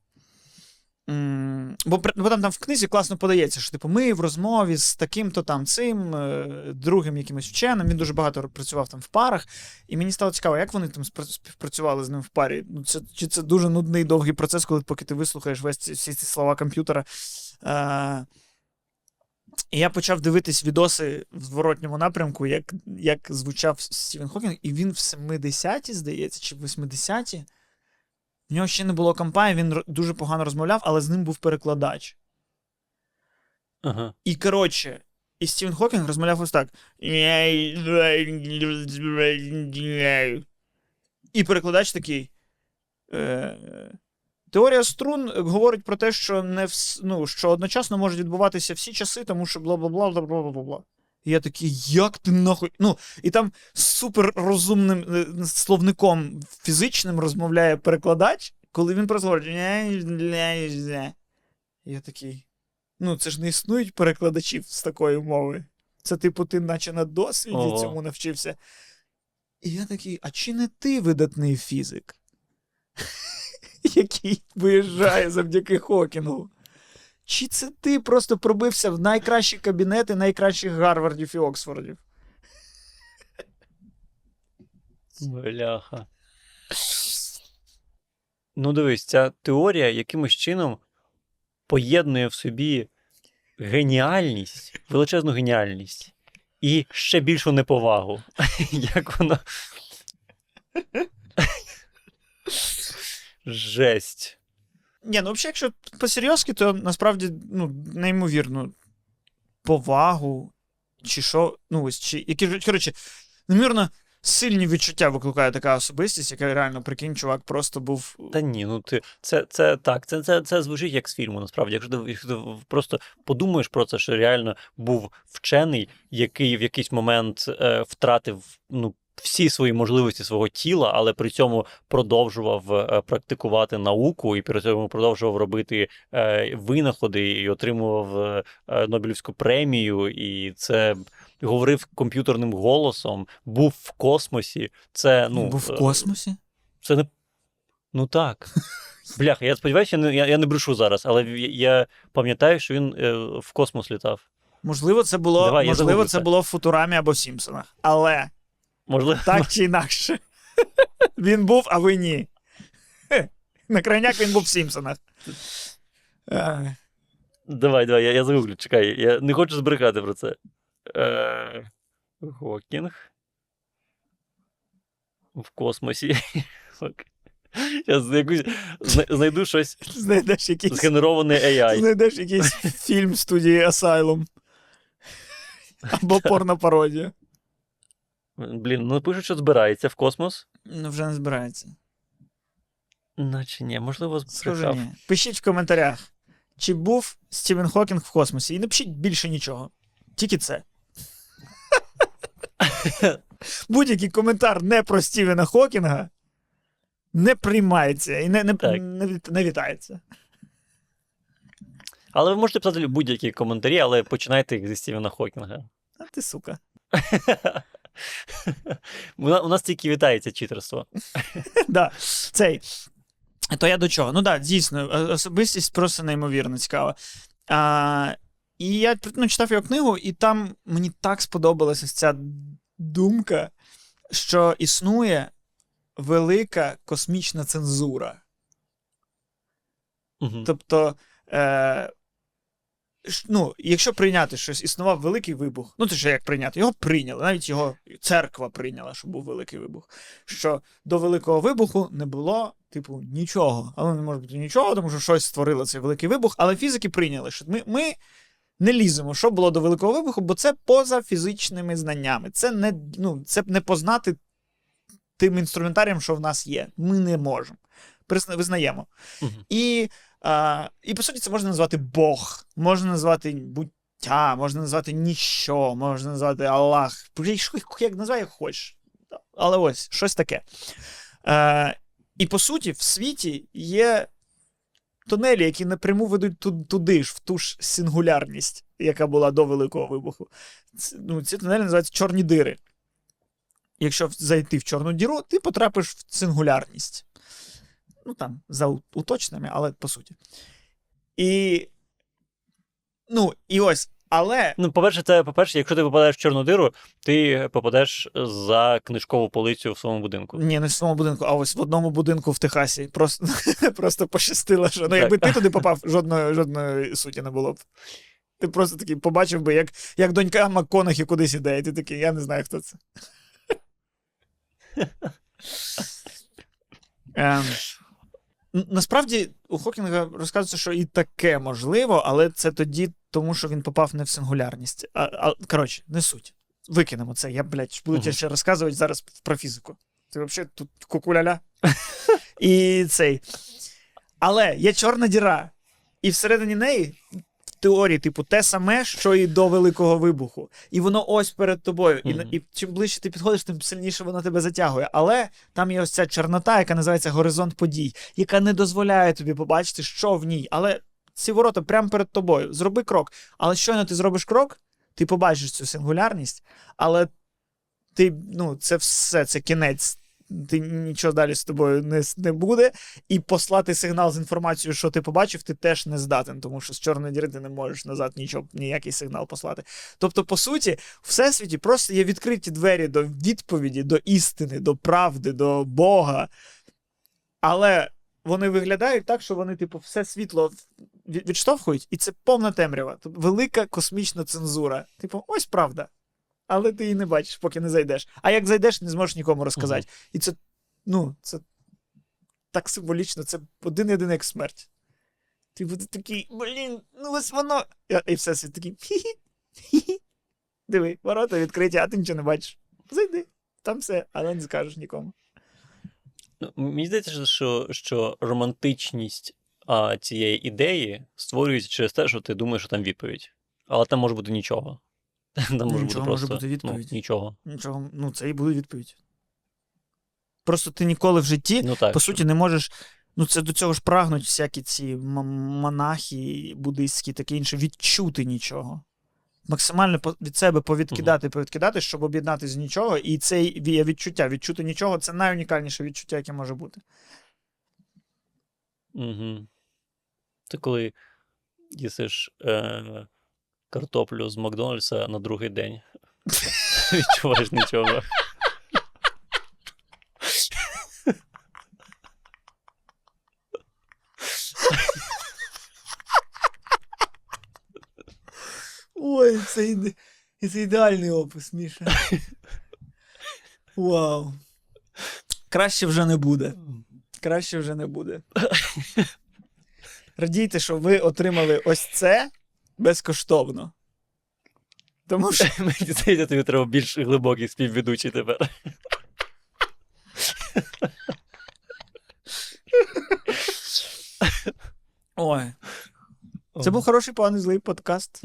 М, Бо, при- бо там, там в книзі класно подається, що типу, ми в розмові з таким-то там цим, е, другим якимось вченим, він дуже багато працював там в парах. І мені стало цікаво, як вони там спра- співпрацювали з ним в парі. Ну, це, чи це дуже нудний довгий процес, коли поки ти вислухаєш весь ці, всі ці слова комп'ютера. Е, і я почав дивитись відоси в зворотньому напрямку, як, як звучав Стівен Хокінг, і він в 70-ті, здається, чи в 80-ті. В нього ще не було компанії, він дуже погано розмовляв, але з ним був перекладач. Ага. І коротше, і Стівен Хокінг розмовляв ось так. І перекладач такий. Е, теорія струн говорить про те, що не вс, ну, що одночасно можуть відбуватися всі часи, тому що бла бла бла бла бла бла бла. І я такий, як ти нахуй. Ну, і там з супер розумним е, словником фізичним розмовляє перекладач, коли він просто говорить. Я такий. Ну, це ж не існують перекладачів з такої мови. Це, типу, ти наче на досвіді Ого. цьому навчився. І я такий, а чи не ти видатний фізик? [laughs] Який виїжджає завдяки Хокінгу? Чи це ти просто пробився в найкращі кабінети найкращих Гарвардів і Оксфордів? Бляха. Ну, дивись, ця теорія якимось чином поєднує в собі геніальність, величезну геніальність і ще більшу неповагу. [laughs] Як воно. Жесть. Ні, ну взагалі, якщо по-серйозки, то насправді ну, неймовірну повагу, чи що, ну ось, чи які коротше, неймовірно сильні відчуття викликає така особистість, яка реально, прикинь, чувак просто був. Та ні, ну ти це, це так, це, це, це звучить як з фільму. Насправді, якщо ти, якщо ти просто подумаєш про це, що реально був вчений, який в якийсь момент е, втратив ну. Всі свої можливості свого тіла, але при цьому продовжував е, практикувати науку і при цьому продовжував робити е, винаходи і отримував е, Нобелівську премію, і це говорив комп'ютерним голосом, був в космосі. Це ну був в космосі? це не. Ну так. [laughs] Бляха, я сподіваюся, я не, я, не брешу зараз, але я, пам'ятаю, що він е, в космос літав. Можливо, це було, Давай, можливо, це. було в Футурамі або в Сімпсонах. Але Можливо, так чи інакше. Він був, а ви ні. На крайняк він був в Сімпсонах. Давай, давай, я, я загуглю, чекай, я не хочу збрехати про це. Е, Гокінг. В космосі. Зараз якусь знайду щось Знайдеш якийсь, згенероване AI. знайдеш якийсь фільм студії Asylum. Або порнопародія. Блін, ну пишуть, що збирається в космос. Ну, вже не збирається. Наче ні, можливо, збрехав. ні. Пишіть в коментарях, чи був Стівен Хокінг в космосі. І не пишіть більше нічого. Тільки це. [laughs] Будь-який коментар не про Стівена Хокінга не приймається і не, не, не, не вітається. Але ви можете писати будь-які коментарі, але починайте їх зі Стівена Хокінга. А ти сука. [laughs] [laughs] У нас тільки вітається читерство. [laughs] да, цей. То я до чого? Ну так, дійсно, особистість просто неймовірно цікава. А, і я ну, читав його книгу, і там мені так сподобалася ця думка, що існує велика космічна цензура. Мгм. Тобто, е, ну, якщо прийняти щось, існував великий вибух, ну це ж як прийняти, його прийняли, навіть його церква прийняла, що був великий вибух. Що до великого вибуху не було, типу, нічого. Але не може бути нічого, тому що щось створило цей великий вибух. Але фізики прийняли, що ми, ми не ліземо, що було до великого вибуху, бо це поза фізичними знаннями. Це не, ну, це не познати тим інструментарієм, що в нас є. Ми не можемо. Визнаємо. Мгм. І, а, і по суті, це можна назвати Бог, можна назвати буття, можна назвати ніщо, можна назвати Аллах. Як називай, як хочеш. але ось щось таке. Е, і по суті, в світі є тунелі, які напряму ведуть ту- туди ж, в ту ж сингулярність, яка була до Великого вибуху. Ц- ну, ці тунелі називаються чорні дири. Якщо зайти в чорну діру, ти потрапиш в сингулярність. Ну там, за уточненнями, але по суті. І. Ну, і ось, але Ну, по-перше, це по-перше, якщо ти попадаєш в чорну диру, ти попадеш за книжкову полицю в своєму будинку. Ні, не в своєму будинку, а ось в одному будинку в Техасі. Просто, [laughs] просто пощастило, що ну, якби ти туди попав, жодної, жодної суті не було б. Ти просто такий побачив би, як, як донька МакКонахі кудись іде, і ти такий, я не знаю, хто це. [laughs] Ем, насправді у Хокінга розказується, що і таке можливо, але це тоді, тому що він попав не в сингулярність. А, а, коротше, не суть. Викинемо це. Я, блядь, буду тебе ще розказувати зараз про фізику. Ти взагалі тут кукуляля. [laughs] І цей. Але є чорна діра. І всередині неї, теорії, типу, те саме, що і до Великого вибуху. І воно ось перед тобою. І, і чим ближче ти підходиш, тим сильніше воно тебе затягує. Але там є ось ця чорнота, яка називається горизонт подій, яка не дозволяє тобі побачити, що в ній. Але ці ворота прямо перед тобою. Зроби крок. Але щойно ти зробиш крок, ти побачиш цю сингулярність, але ти, ну, це все, це кінець. Ти нічого далі з тобою не, не буде, і послати сигнал з інформацією, що ти побачив, ти теж не здатен, тому що з чорної діри ти не можеш назад нічого, ніякий сигнал послати. Тобто, по суті, всесвіті просто є відкриті двері до відповіді, до істини, до правди, до Бога. Але вони виглядають так, що вони, типу, все світло відштовхують, і це повна темрява. Тобто велика космічна цензура. Типу, ось правда. Але ти її не бачиш, поки не зайдеш. А як зайдеш, не зможеш нікому розказати. І це, ну, це так символічно, це один єдиний як смерть. Ти буде такий, блін, ну ось воно. І, і все світ такий. Хі-хі, хі-хі. Диви, ворота відкриті, а ти нічого не бачиш. Зайди, там все, але не скажеш нікому. Ну, Мені здається, що, що романтичність а, цієї ідеї створюється через те, що ти думаєш, що там відповідь. Але там може бути нічого. [laughs] Там може бути Нічого просто може бути відповідь. Ну, нічого. Нічого, ну це і буде відповідь. Просто ти ніколи в житті, Ну так. по суті, не можеш. Ну, це до цього ж прагнуть всякі ці м- монахи, буддистські, таке інше, відчути нічого. Максимально по- від себе повідкидати, повідкидати, щоб об'єднати з нічого. І це є відчуття. Відчути нічого це найунікальніше відчуття, яке може бути. Угу. Ти коли їсиш е, картоплю з Макдональдса на другий день. [laughs] Відчуваєш нічого. Ой, це, іде... це ідеальний опис, Міша. Вау. Краще вже не буде. Краще вже не буде. Радійте, що ви отримали ось це безкоштовно. Тому що [laughs] Мені здається, тобі треба більш глибокий співведучий тепер. Ой, це був хороший поганий злий подкаст.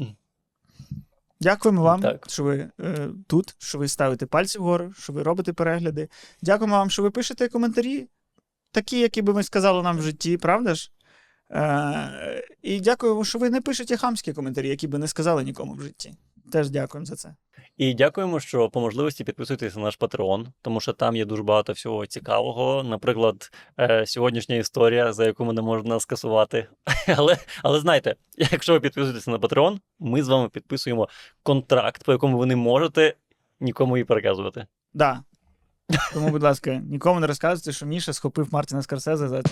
Дякуємо вам, Так. що ви е, тут, що ви ставите пальці вгору, що ви робите перегляди. Дякуємо вам, що ви пишете коментарі, такі, які би ми сказали нам в житті, правда ж? Е, і дякуємо, що ви не пишете хамські коментарі, які би не сказали нікому в житті. Теж дякуємо за це. І дякуємо, що по можливості підписуйтесь на наш Patreon, тому що там є дуже багато всього цікавого. Наприклад, е, сьогоднішня історія, за яку мене можна скасувати. [laughs] Але, але знайте, якщо ви підписуєтеся на Patreon, ми з вами підписуємо контракт, по якому ви не можете нікому її переказувати. Да. Тому, будь ласка, нікому не розказуйте, що Міша схопив Мартіна Скорсезе за